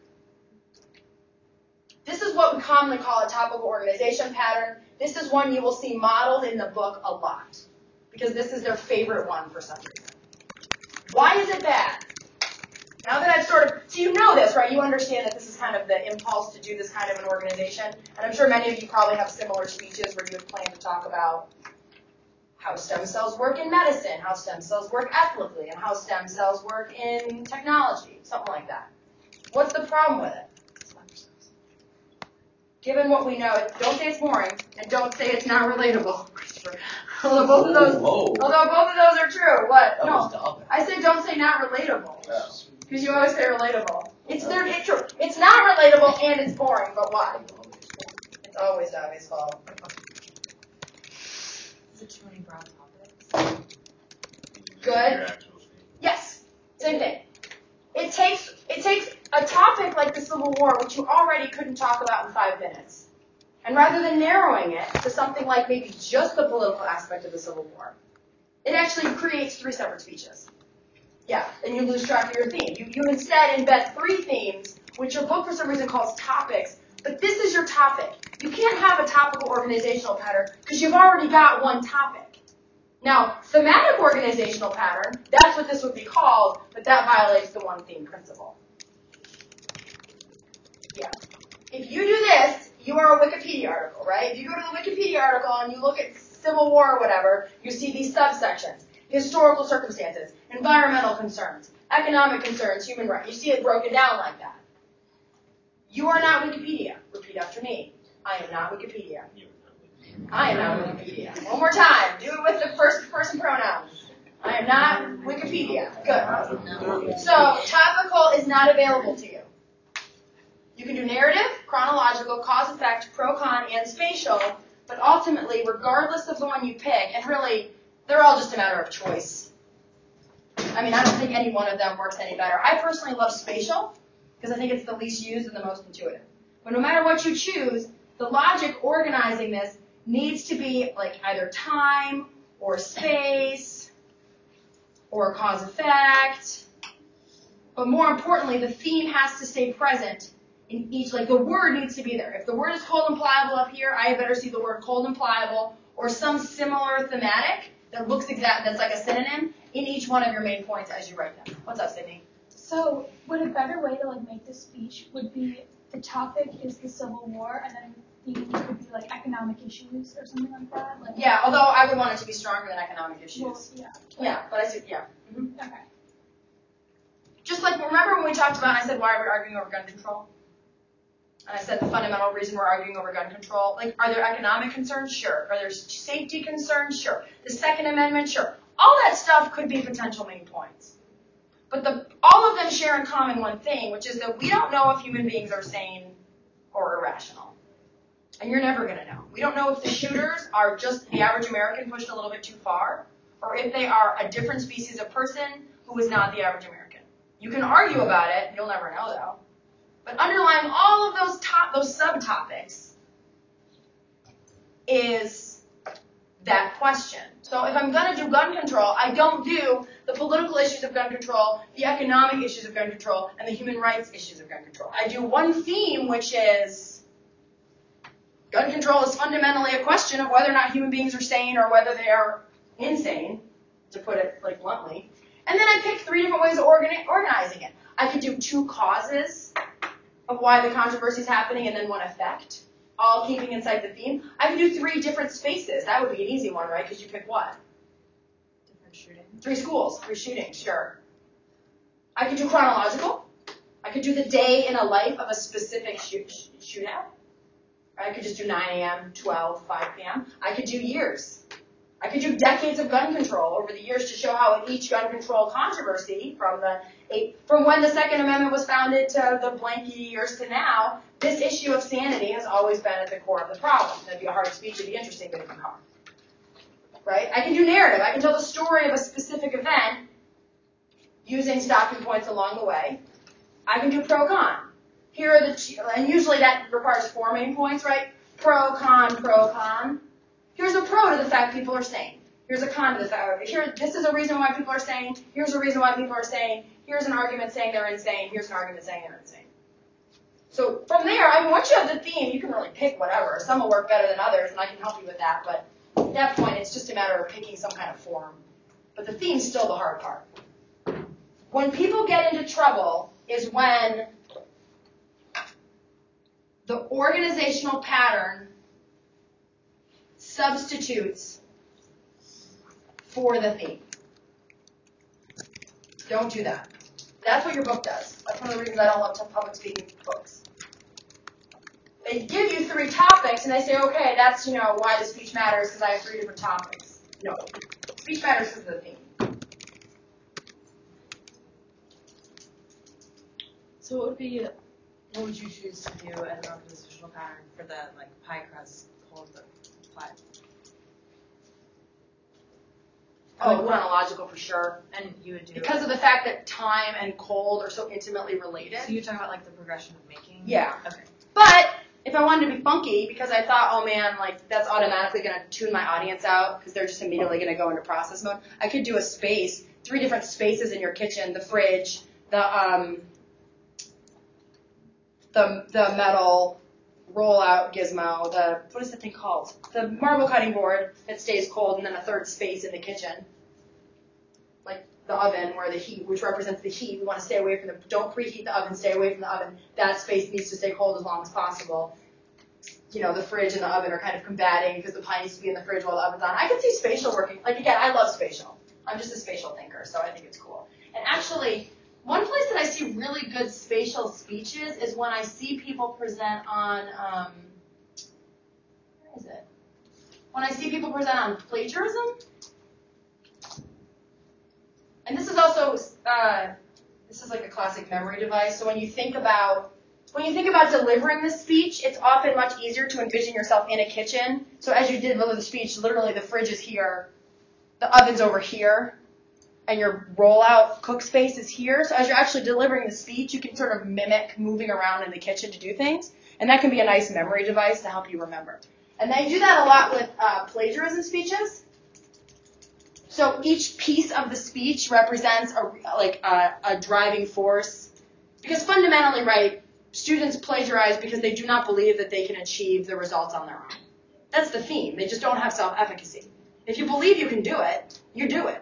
This is what we commonly call a topical organization pattern. This is one you will see modeled in the book a lot because this is their favorite one for some reason. Why is it bad? Now that I've sort of, so you know this, right? You understand that this is kind of the impulse to do this kind of an organization. And I'm sure many of you probably have similar speeches where you have planned to talk about how stem cells work in medicine, how stem cells work ethically, and how stem cells work in technology, something like that. What's the problem with it? Given what we know, don't say it's boring, and don't say it's not relatable. Although both of those, Whoa. although both of those are true. What? That No, was. I said don't say not relatable. Oh. Because you always say relatable. It's they're it's true. It's not relatable and it's boring, but why? It's always Dobby's fault. Is it too many broad topics? Good. Your actual speech. Yes, same thing. It takes it takes a topic like the Civil War, which you already couldn't talk about in five minutes, and rather than narrowing it to something like maybe just the political aspect of the Civil War, it actually creates three separate speeches. Yeah, and you lose track of your theme. You, you instead embed three themes, which your book for some reason calls topics, but this is your topic. You can't have a topical organizational pattern because you've already got one topic. Now, thematic organizational pattern, that's what this would be called, but that violates the one theme principle. Yeah. If you do this, you are a Wikipedia article, right? If you go to the Wikipedia article and you look at Civil War or whatever, you see these subsections. Historical circumstances, environmental concerns, economic concerns, human rights. You see it broken down like that. You are not Wikipedia. Repeat after me. I am not Wikipedia. I am not Wikipedia. One more time. Do it with the first person pronouns. I am not Wikipedia. Good. So, topical is not available to you. You can do narrative, chronological, cause effect, pro con, and spatial, but ultimately, regardless of the one you pick, and really, they're all just a matter of choice. I mean, I don't think any one of them works any better. I personally love spatial because I think it's the least used and the most intuitive. But no matter what you choose, the logic organizing this needs to be like either time or space or cause effect. But more importantly, the theme has to stay present in each, like the word needs to be there. If the word is cold and pliable up here, I better see the word cold and pliable or some similar thematic that looks exact, that's like a synonym in each one of your main points as you write them. What's up, Sydney? So, would a better way to like make this speech would be the topic is the Civil War, and then theme could be like economic issues or something like that. Like, Yeah, although I would want it to be stronger than economic well, issues. yeah. Yeah, but I see, yeah. Mhm. Okay. Just like, remember when we talked about, I said, why are we arguing over gun control? And I said the fundamental reason we're arguing over gun control, like, are there economic concerns? Sure. Are there safety concerns? Sure. The Second Amendment? Sure. All that stuff could be potential main points. But the, all of them share in common one thing, which is that we don't know if human beings are sane or irrational. And you're never gonna know. We don't know if the shooters are just the average American pushed a little bit too far, or if they are a different species of person who is not the average American. You can argue about it, you'll never know though. But underlying all of those top, those subtopics is that question. So if I'm gonna do gun control, I don't do the political issues of gun control, the economic issues of gun control, and the human rights issues of gun control. I do one theme, which is gun control is fundamentally a question of whether or not human beings are sane or whether they are insane, to put it like bluntly. And then I pick three different ways of organi- organizing it. I could do two causes of why the controversy is happening and then one effect, all keeping inside the theme. I could do three different spaces. That would be an easy one, right? Because you pick what? Different shooting. Three schools, three shootings, sure. I could do chronological. I could do the day in a life of a specific shoot, shootout. I could just do 9 a.m., 12, 5 p.m. I could do years. I could do decades of gun control over the years to show how in each gun control controversy, from the from when the Second Amendment was founded to the blank years to now, this issue of sanity has always been at the core of the problem. That'd be a hard speech, it'd be interesting, but it'd be hard. Right? I can do narrative. I can tell the story of a specific event using stopping points along the way. I can do pro con. Here are the, and usually that requires four main points, right? Pro, con, pro, con. Here's a pro to the fact people are sane. Here's a con to the fact, here, this is a reason why people are saying. Here's a reason why people are saying. Here's an argument saying they're insane. Here's an argument saying they're insane. So from there, I mean, once you have the theme, you can really pick whatever. Some will work better than others, and I can help you with that. But at that point, it's just a matter of picking some kind of form. But the theme's still the hard part. When people get into trouble is when the organizational pattern substitutes for the theme. Don't do that. That's what your book does. That's one of the reasons I don't love public speaking books. They give you three topics and they say, okay, that's, you know, why the speech matters because I have three different topics. No. Speech matters is the theme. So what would be, what would you choose to do as an organizational pattern for the like pie crust cold pie? Oh, chronological for sure. And you would do Because of the fact that time and cold are so intimately related. So you're talking about like the progression of making? Yeah. Okay. But if I wanted to be funky, because I thought, oh man, like that's automatically going to tune my audience out because they're just immediately going to go into process mode. I could do a space, three different spaces in your kitchen: the fridge, the um, the the metal rollout gizmo, the what is the thing called? The marble cutting board that stays cold, and then a third space in the kitchen, like the oven where the heat, which represents the heat. We want to stay away from the. Don't preheat the oven. Stay away from the oven. That space needs to stay cold as long as possible. You know, the fridge and the oven are kind of combating because the pie needs to be in the fridge while the oven's on. I can see spatial working. Like again, I love spatial. I'm just a spatial thinker, so I think it's cool. And actually, one place that I see really good spatial speeches is when I see people present on, um, where is it? When I see people present on plagiarism. And this is also, uh, this is like a classic memory device. So when you think about, when you think about delivering the speech, it's often much easier to envision yourself in a kitchen. So as you deliver the speech, literally the fridge is here, the oven's over here, and your rollout cook space is here. So as you're actually delivering the speech, you can sort of mimic moving around in the kitchen to do things. And that can be a nice memory device to help you remember. And they do that a lot with uh, plagiarism speeches. So each piece of the speech represents a, like a, a driving force. Because fundamentally, right, students plagiarize because they do not believe that they can achieve the results on their own. That's the theme. They just don't have self-efficacy. If you believe you can do it, you do it.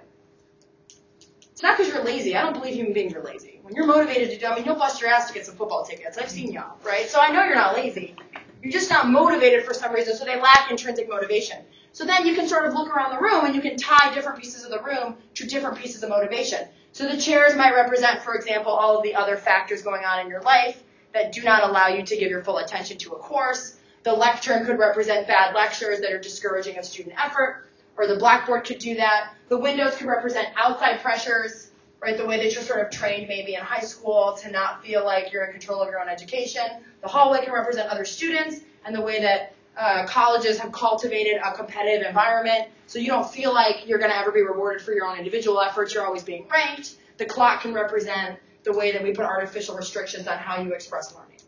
It's not because you're lazy. I don't believe human beings are lazy. When you're motivated to do, I mean, you'll bust your ass to get some football tickets. I've seen y'all, right? So I know you're not lazy. You're just not motivated for some reason, so they lack intrinsic motivation. So then you can sort of look around the room and you can tie different pieces of the room to different pieces of motivation. So the chairs might represent, for example, all of the other factors going on in your life that do not allow you to give your full attention to a course. The lectern could represent bad lectures that are discouraging of student effort, or the blackboard could do that. The windows could represent outside pressures, right? The way that you're sort of trained maybe in high school to not feel like you're in control of your own education. The hallway can represent other students and the way that uh, colleges have cultivated a competitive environment. So you don't feel like you're going to ever be rewarded for your own individual efforts. You're always being ranked. The clock can represent the way that we put artificial restrictions on how you express learning.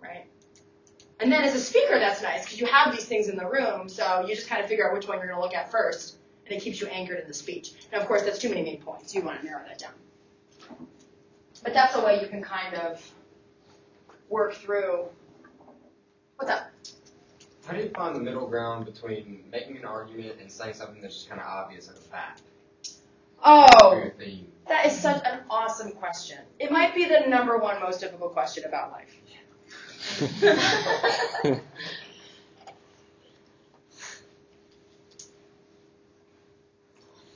Right? And then as a speaker, that's nice because you have these things in the room, so you just kind of figure out which one you're going to look at first, and it keeps you anchored in the speech. Now, of course, that's too many main points. You want to narrow that down. But that's a way you can kind of work through. What's up? How do you find the middle ground between making an argument and saying something that's just kind of obvious like a fact? Oh, For your theme. that is such an awesome question. It might be the number one most difficult question about life.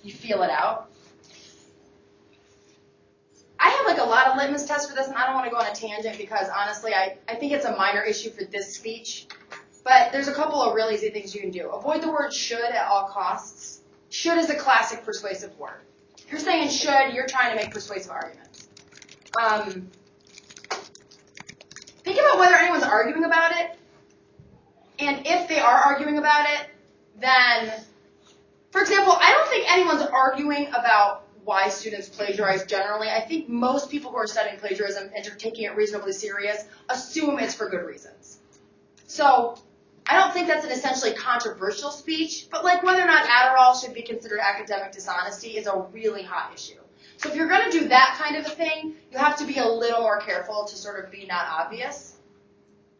You feel it out. I have like a lot of litmus tests for this, and I don't want to go on a tangent because honestly, I, I think it's a minor issue for this speech. But there's a couple of really easy things you can do. Avoid the word should at all costs. Should is a classic persuasive word. If you're saying should, you're trying to make persuasive arguments. Um, about whether anyone's arguing about it. And if they are arguing about it, then, for example, I don't think anyone's arguing about why students plagiarize generally. I think most people who are studying plagiarism and are taking it reasonably serious assume it's for good reasons. So I don't think that's an essentially controversial speech, but like whether or not Adderall should be considered academic dishonesty is a really hot issue. So if you're going to do that kind of a thing, you have to be a little more careful to sort of be not obvious,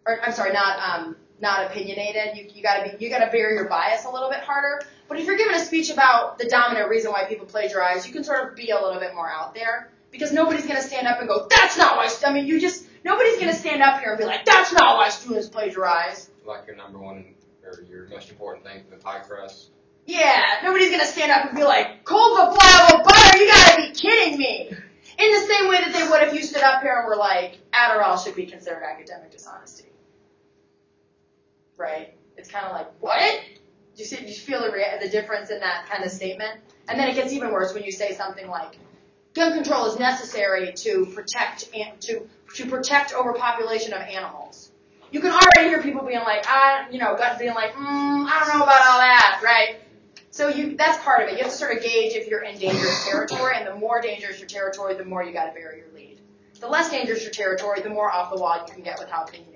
or I'm sorry, not um, not opinionated. You you got to be you got to bear your bias a little bit harder. But if you're giving a speech about the dominant reason why people plagiarize, you can sort of be a little bit more out there because nobody's going to stand up and go, "That's not why." I mean, you just nobody's going to stand up here and be like, "That's not why students plagiarize." Like your number one or your most important thing for the pie crust. Yeah, nobody's gonna stand up and be like, cold the flammable butter, you gotta be kidding me. In the same way that they would if you stood up here and were like, Adderall should be considered academic dishonesty. Right? It's kind of like, what? you see, you feel the, rea- the difference in that kind of statement? And then it gets even worse when you say something like, gun control is necessary to protect, an- to, to protect overpopulation of animals. You can already hear people being like, ah, you know, being like, mm, I don't know about all that, right? So you, that's part of it. You have to sort of gauge if you're in dangerous territory, and the more dangerous your territory, the more you gotta bury your lead. The less dangerous your territory, the more off the wall you can get with how opinionated.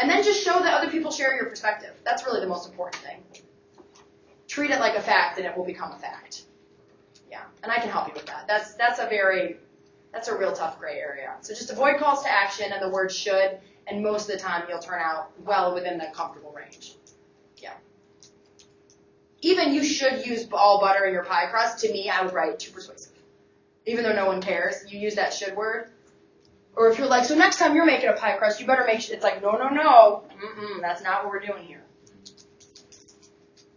And then just show that other people share your perspective. That's really the most important thing. Treat it like a fact, and it will become a fact. Yeah, and I can help you with that. That's that's a very that's a real tough gray area. So just avoid calls to action and the word should, and most of the time you'll turn out well within the comfortable range. Yeah. Even you should use all butter in your pie crust. To me, I would write too persuasive. Even though no one cares, you use that should word. Or if you're like, so next time you're making a pie crust, you better make sure it's like, no, no, no, mm-mm, that's not what we're doing here.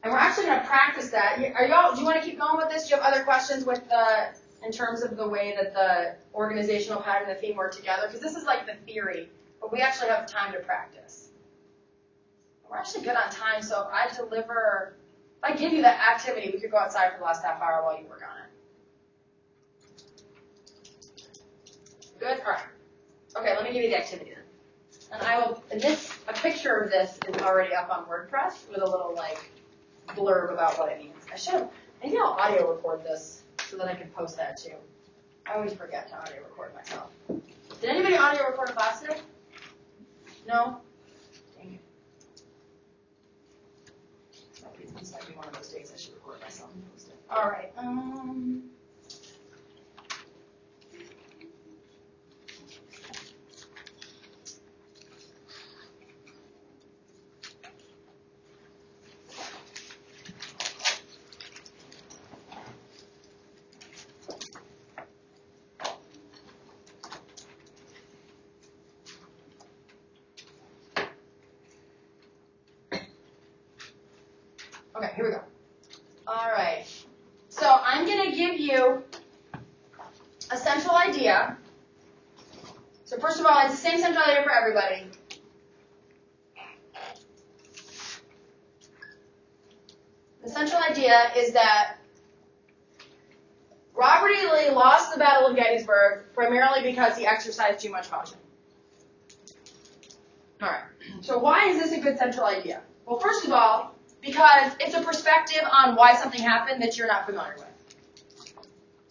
And we're actually going to practice that. Are y'all? Do you want to keep going with this? Do you have other questions with the in terms of the way that the organizational pattern and the theme work together? Because this is like the theory, but we actually have time to practice. We're actually good on time, so if I deliver, if I give you that activity, we could go outside for the last half hour while you work on it. Good. All right. Okay, let me give you the activity then. And I will. And this, a picture of this is already up on WordPress with a little like blurb about what it means. I should have. Maybe I'll audio record this so that I can post that too. I always forget to audio record myself. Did anybody audio record a class today? No? Dang it. This might be one of those days I should record myself and post it. Alright, um. Okay, here we go. Alright. So I'm going a central idea. So first of all, it's the same central idea for everybody. The central idea is that Robert E. Lee lost the Battle of Gettysburg primarily because he exercised too much caution. Alright. So why is this a good central idea? Well, first of all, because it's a perspective on why something happened that you're not familiar with.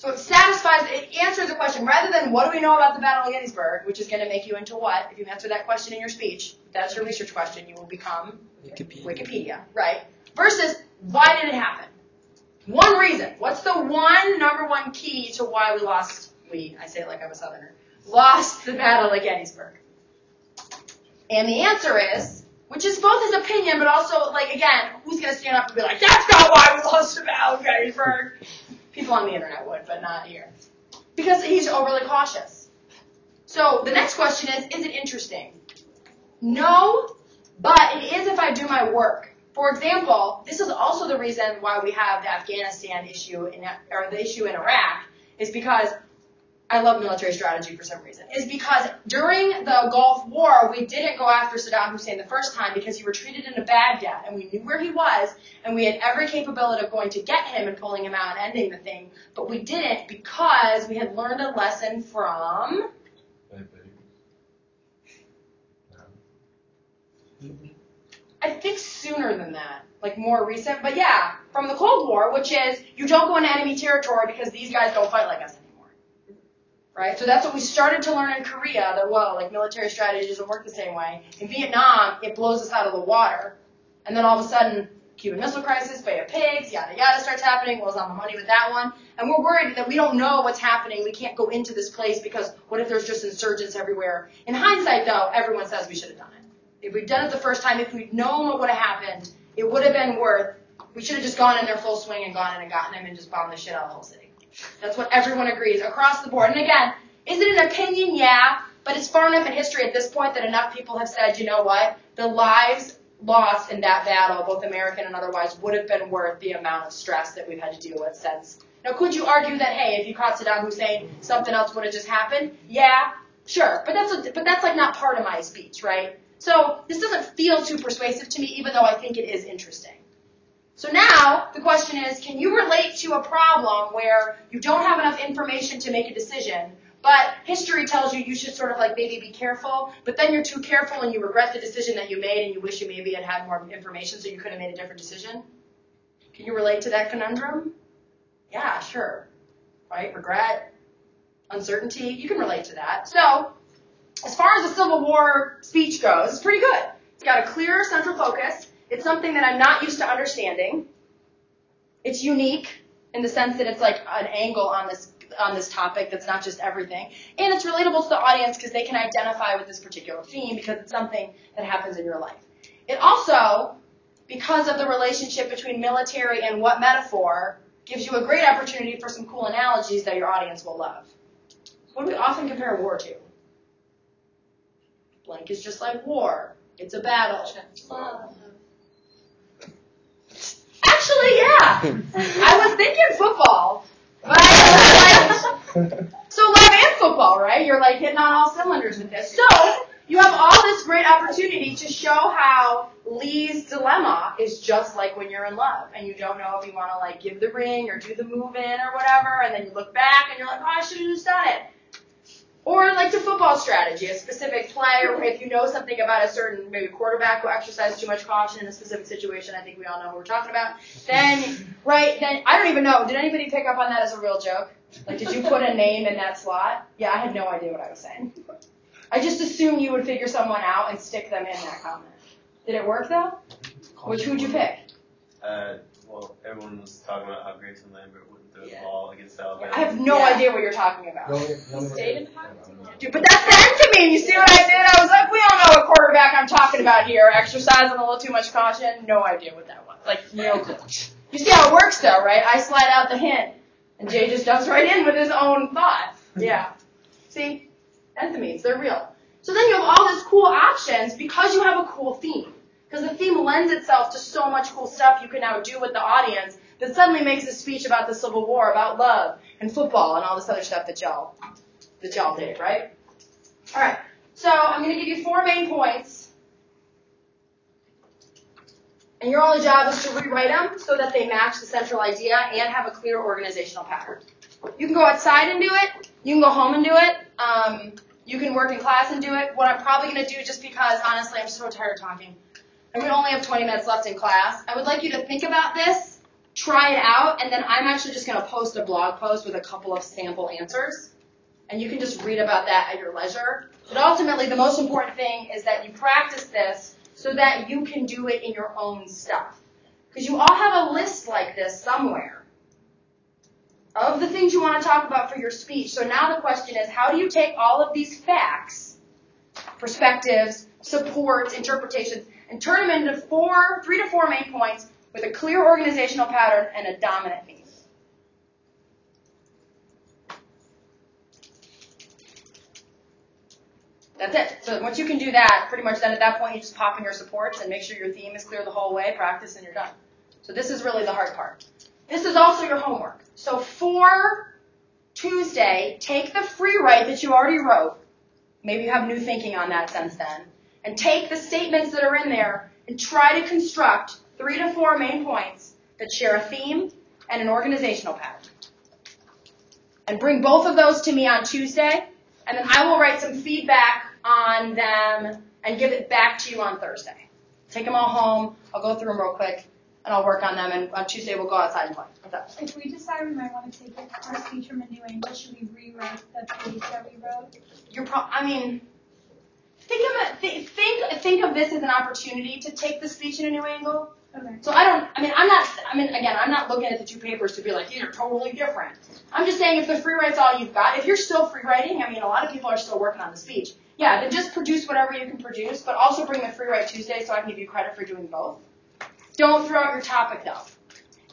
So it satisfies, it answers the question rather than what do we know about the Battle of Gettysburg, which is going to make you into what? If you answer that question in your speech, that's your research question, you will become Wikipedia. Wikipedia, right? Versus why did it happen? One reason. What's the one number one key to why we lost? We, I say it like I'm a Southerner, lost the Battle of Gettysburg. And the answer is, which is both his opinion, but also like again, who's gonna stand up and be like, that's not why we lost the Battle of Gettysburg? People on the internet would, but not here. Because he's overly cautious. So the next question is, is it interesting? No, but it is if I do my work. For example, this is also the reason why we have the Afghanistan issue in, or the issue in Iraq, is because I love military strategy for some reason, is because during the Gulf War, we didn't go after Saddam Hussein the first time because he retreated into Baghdad and we knew where he was and we had every capability of going to get him and pulling him out and ending the thing, but we didn't because we had learned a lesson from I think sooner than that, like more recent. But yeah, from the Cold War, which is you don't go into enemy territory because these guys don't fight like us. Right? So that's what we started to learn in Korea that, well, like military strategy doesn't work the same way. In Vietnam, it blows us out of the water. And then all of a sudden, Cuban Missile Crisis, Bay of Pigs, yada yada starts happening. Will's on the money with that one. And we're worried that we don't know what's happening. We can't go into this place because what if there's just insurgents everywhere? In hindsight, though, everyone says we should have done it. If we'd done it the first time, if we'd known what would have happened, it would have been worth. We should have just gone in there full swing and gone in and gotten them and just bombed the shit out of the whole city. That's what everyone agrees across the board. And again, is it an opinion? Yeah, but it's far enough in history at this point that enough people have said, you know what, the lives lost in that battle, both American and otherwise, would have been worth the amount of stress that we've had to deal with since. Now, could you argue that hey, if you caught Saddam Hussein, something else would have just happened? Yeah, sure, but that's a, but that's like not part of my speech, right? So this doesn't feel too persuasive to me, even though I think it is interesting. So now the question is, can you relate to a problem where you don't have enough information to make a decision, but history tells you you should sort of like maybe be careful, but then you're too careful and you regret the decision that you made and you wish you maybe had had more information so you could have made a different decision? Can you relate to that conundrum? Yeah, sure. Right? Regret, uncertainty, you can relate to that. So, as far as the Civil War speech goes, it's pretty good. It's got a clear central focus. It's something that I'm not used to understanding. It's unique in the sense that it's like an angle on this on this topic that's not just everything. And it's relatable to the audience because they can identify with this particular theme because it's something that happens in your life. It also, because of the relationship between military and what metaphor, gives you a great opportunity for some cool analogies that your audience will love. What do we often compare war to? Blank is just like war. It's a battle. Love. Actually, yeah. <laughs> I was thinking football. But I like, so love and football, right? You're like hitting on all cylinders with this. So you have all this great opportunity to show how Lee's dilemma is just like when you're in love and you don't know if you want to like give the ring or do the move in or whatever, and then you look back and you're like, oh, I should have just done it. Or like the football strategy, a specific play, or if you know something about a certain maybe quarterback who exercised too much caution in a specific situation, I think we all know what we're talking about. Then, right, then I don't even know. Did anybody pick up on that as a real joke? Like, did you put a name in that slot? Yeah, I had no idea what I was saying. I just assumed you would figure someone out and stick them in that comment. Did it work though? Which who'd you pick? Uh, well, everyone was talking about how Grayson Lambert wouldn't throw Yeah. ball against Alabama. I have no Yeah. idea what you're talking about. Stayed in Dude, but that's the end to me. You see what I did? I was like, we all know what quarterback I'm talking about here. Exercising a little too much caution. No idea what that was. Like, no clue. You see how it works though, right? I slide out the hint. And Jay just jumps right in with his own thought. Yeah. See? Enthymemes, they're real. So then you have all these cool options because you have a cool theme. Because the theme lends itself to so much cool stuff you can now do with the audience that suddenly makes a speech about the Civil War, about love and football and all this other stuff that y'all that y'all did, right? Alright. So I'm gonna give you four main points. And your only job is to rewrite them so that they match the central idea and have a clear organizational pattern. You can go outside and do it. You can go home and do it. Um, you can work in class and do it. What I'm probably going to do, just because honestly I'm so tired of talking, and we only have 20 minutes left in class, I would like you to think about this, try it out, and then I'm actually just going to post a blog post with a couple of sample answers. And you can just read about that at your leisure. But ultimately, the most important thing is that you practice this so that you can do it in your own stuff. Because you all have a list like this somewhere of the things you want to talk about for your speech. So now the question is, how do you take all of these facts, perspectives, supports, interpretations, and turn them into four, three to four main points with a clear organizational pattern and a dominant theme? That's it. So once you can do that, pretty much then at that point you just pop in your supports and make sure your theme is clear the whole way, practice, and you're done. So this is really the hard part. This is also your homework. So for Tuesday, take the free write that you already wrote. Maybe you have new thinking on that since then. And take the statements that are in there and try to construct three to four main points that share a theme and an organizational pattern. And bring both of those to me on Tuesday, and then I will write some feedback on them and give it back to you on Thursday. Take them all home. I'll go through them real quick, and I'll work on them. And on Tuesday we'll go outside and play. If we decide we might want to take our speech from a new angle, should we rewrite the page that we wrote? You're pro- I mean, think of it. Th- think think of this as an opportunity to take the speech in a new angle. Okay. So I don't. I mean, I'm not. I mean, again, I'm not looking at the two papers to be like these are totally different. I'm just saying if the free write's all you've got, if you're still free writing, I mean, a lot of people are still working on the speech. Yeah, then just produce whatever you can produce, but also bring the free write Tuesday so I can give you credit for doing both. Don't throw out your topic though.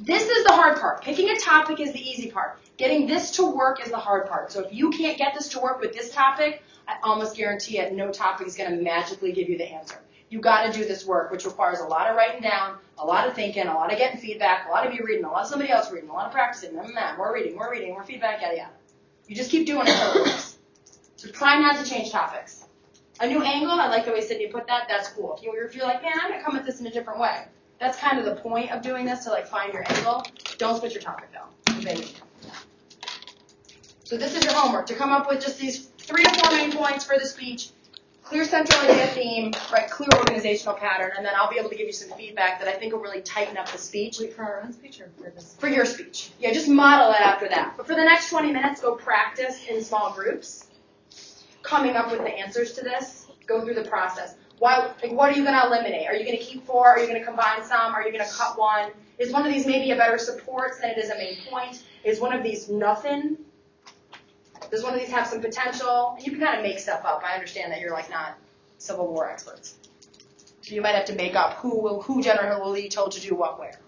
This is the hard part. Picking a topic is the easy part. Getting this to work is the hard part. So if you can't get this to work with this topic, I almost guarantee it, no topic is going to magically give you the answer. You got to do this work, which requires a lot of writing down, a lot of thinking, a lot of getting feedback, a lot of you reading, a lot of somebody else reading, a lot of practicing, mm, mm, more reading, more reading, more feedback, yada yada. You just keep doing it until it works. So try not to change topics. A new angle, I like the way Sydney put that, that's cool. If, you, if you're like, man, I'm gonna come at this in a different way. That's kind of the point of doing this, to like find your angle. Don't switch your topic though. So this is your homework, to come up with just these three to four main points for the speech, clear central idea theme, right, clear organizational pattern, and then I'll be able to give you some feedback that I think will really tighten up the speech. Wait for our own speech or for this? For your speech. Yeah, just model it after that. But for the next 20 minutes, go practice in small groups, coming up with the answers to this. Go through the process. Why, like, what are you going to eliminate? Are you going to keep four? Are you going to combine some? Are you going to cut one? Is one of these maybe a better support than it is a main point? Is one of these nothing? Does one of these have some potential? And you can kind of make stuff up. I understand that you're like not Civil War experts. So you might have to make up who will, who generally told to do what where.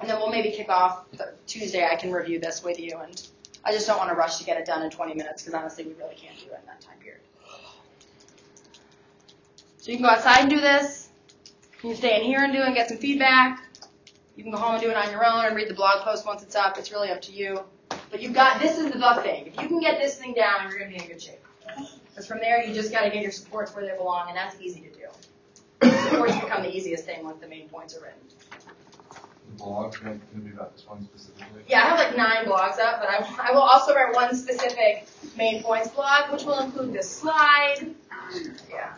And then we'll maybe kick off the, Tuesday. I can review this with you, and I just don't want to rush to get it done in 20 minutes because honestly, we really can't do it in that time period. So you can go outside and do this. You can stay in here and do it and get some feedback. You can go home and do it on your own and read the blog post once it's up. It's really up to you. But you've got this is the thing. If you can get this thing down, you're going to be in good shape. Because from there, you just got to get your supports where they belong, and that's easy to do. Supports become the easiest thing once the main points are written. The blog's going to be about this one specifically. Yeah, I have like nine blogs up, but I, I will also write one specific main points blog, which will include this slide. Yeah.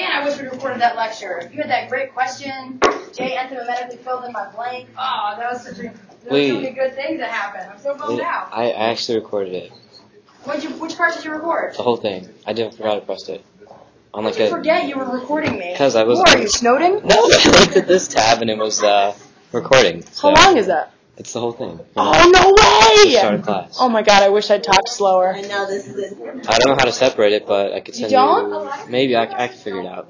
Man, I wish we recorded that lecture. You had that great question. Jay anthematically filled in my blank. Oh, that was such a. There were Wait. so many good things that happened. I'm so bummed out. I, I actually recorded it, What'd you, which part did you record? the whole thing. I didn't forgot to press it. On Did like you a forget you were recording me? because I was- Who are you, Snowden? no, I looked at this tab and it was uh recording. So How long is that? It's the whole thing. Oh, no way! Start of class. Oh my god, I wish I'd talked slower. I know this is. I don't know how to separate it, but I could send You send don't? you. Maybe I, I can figure it out.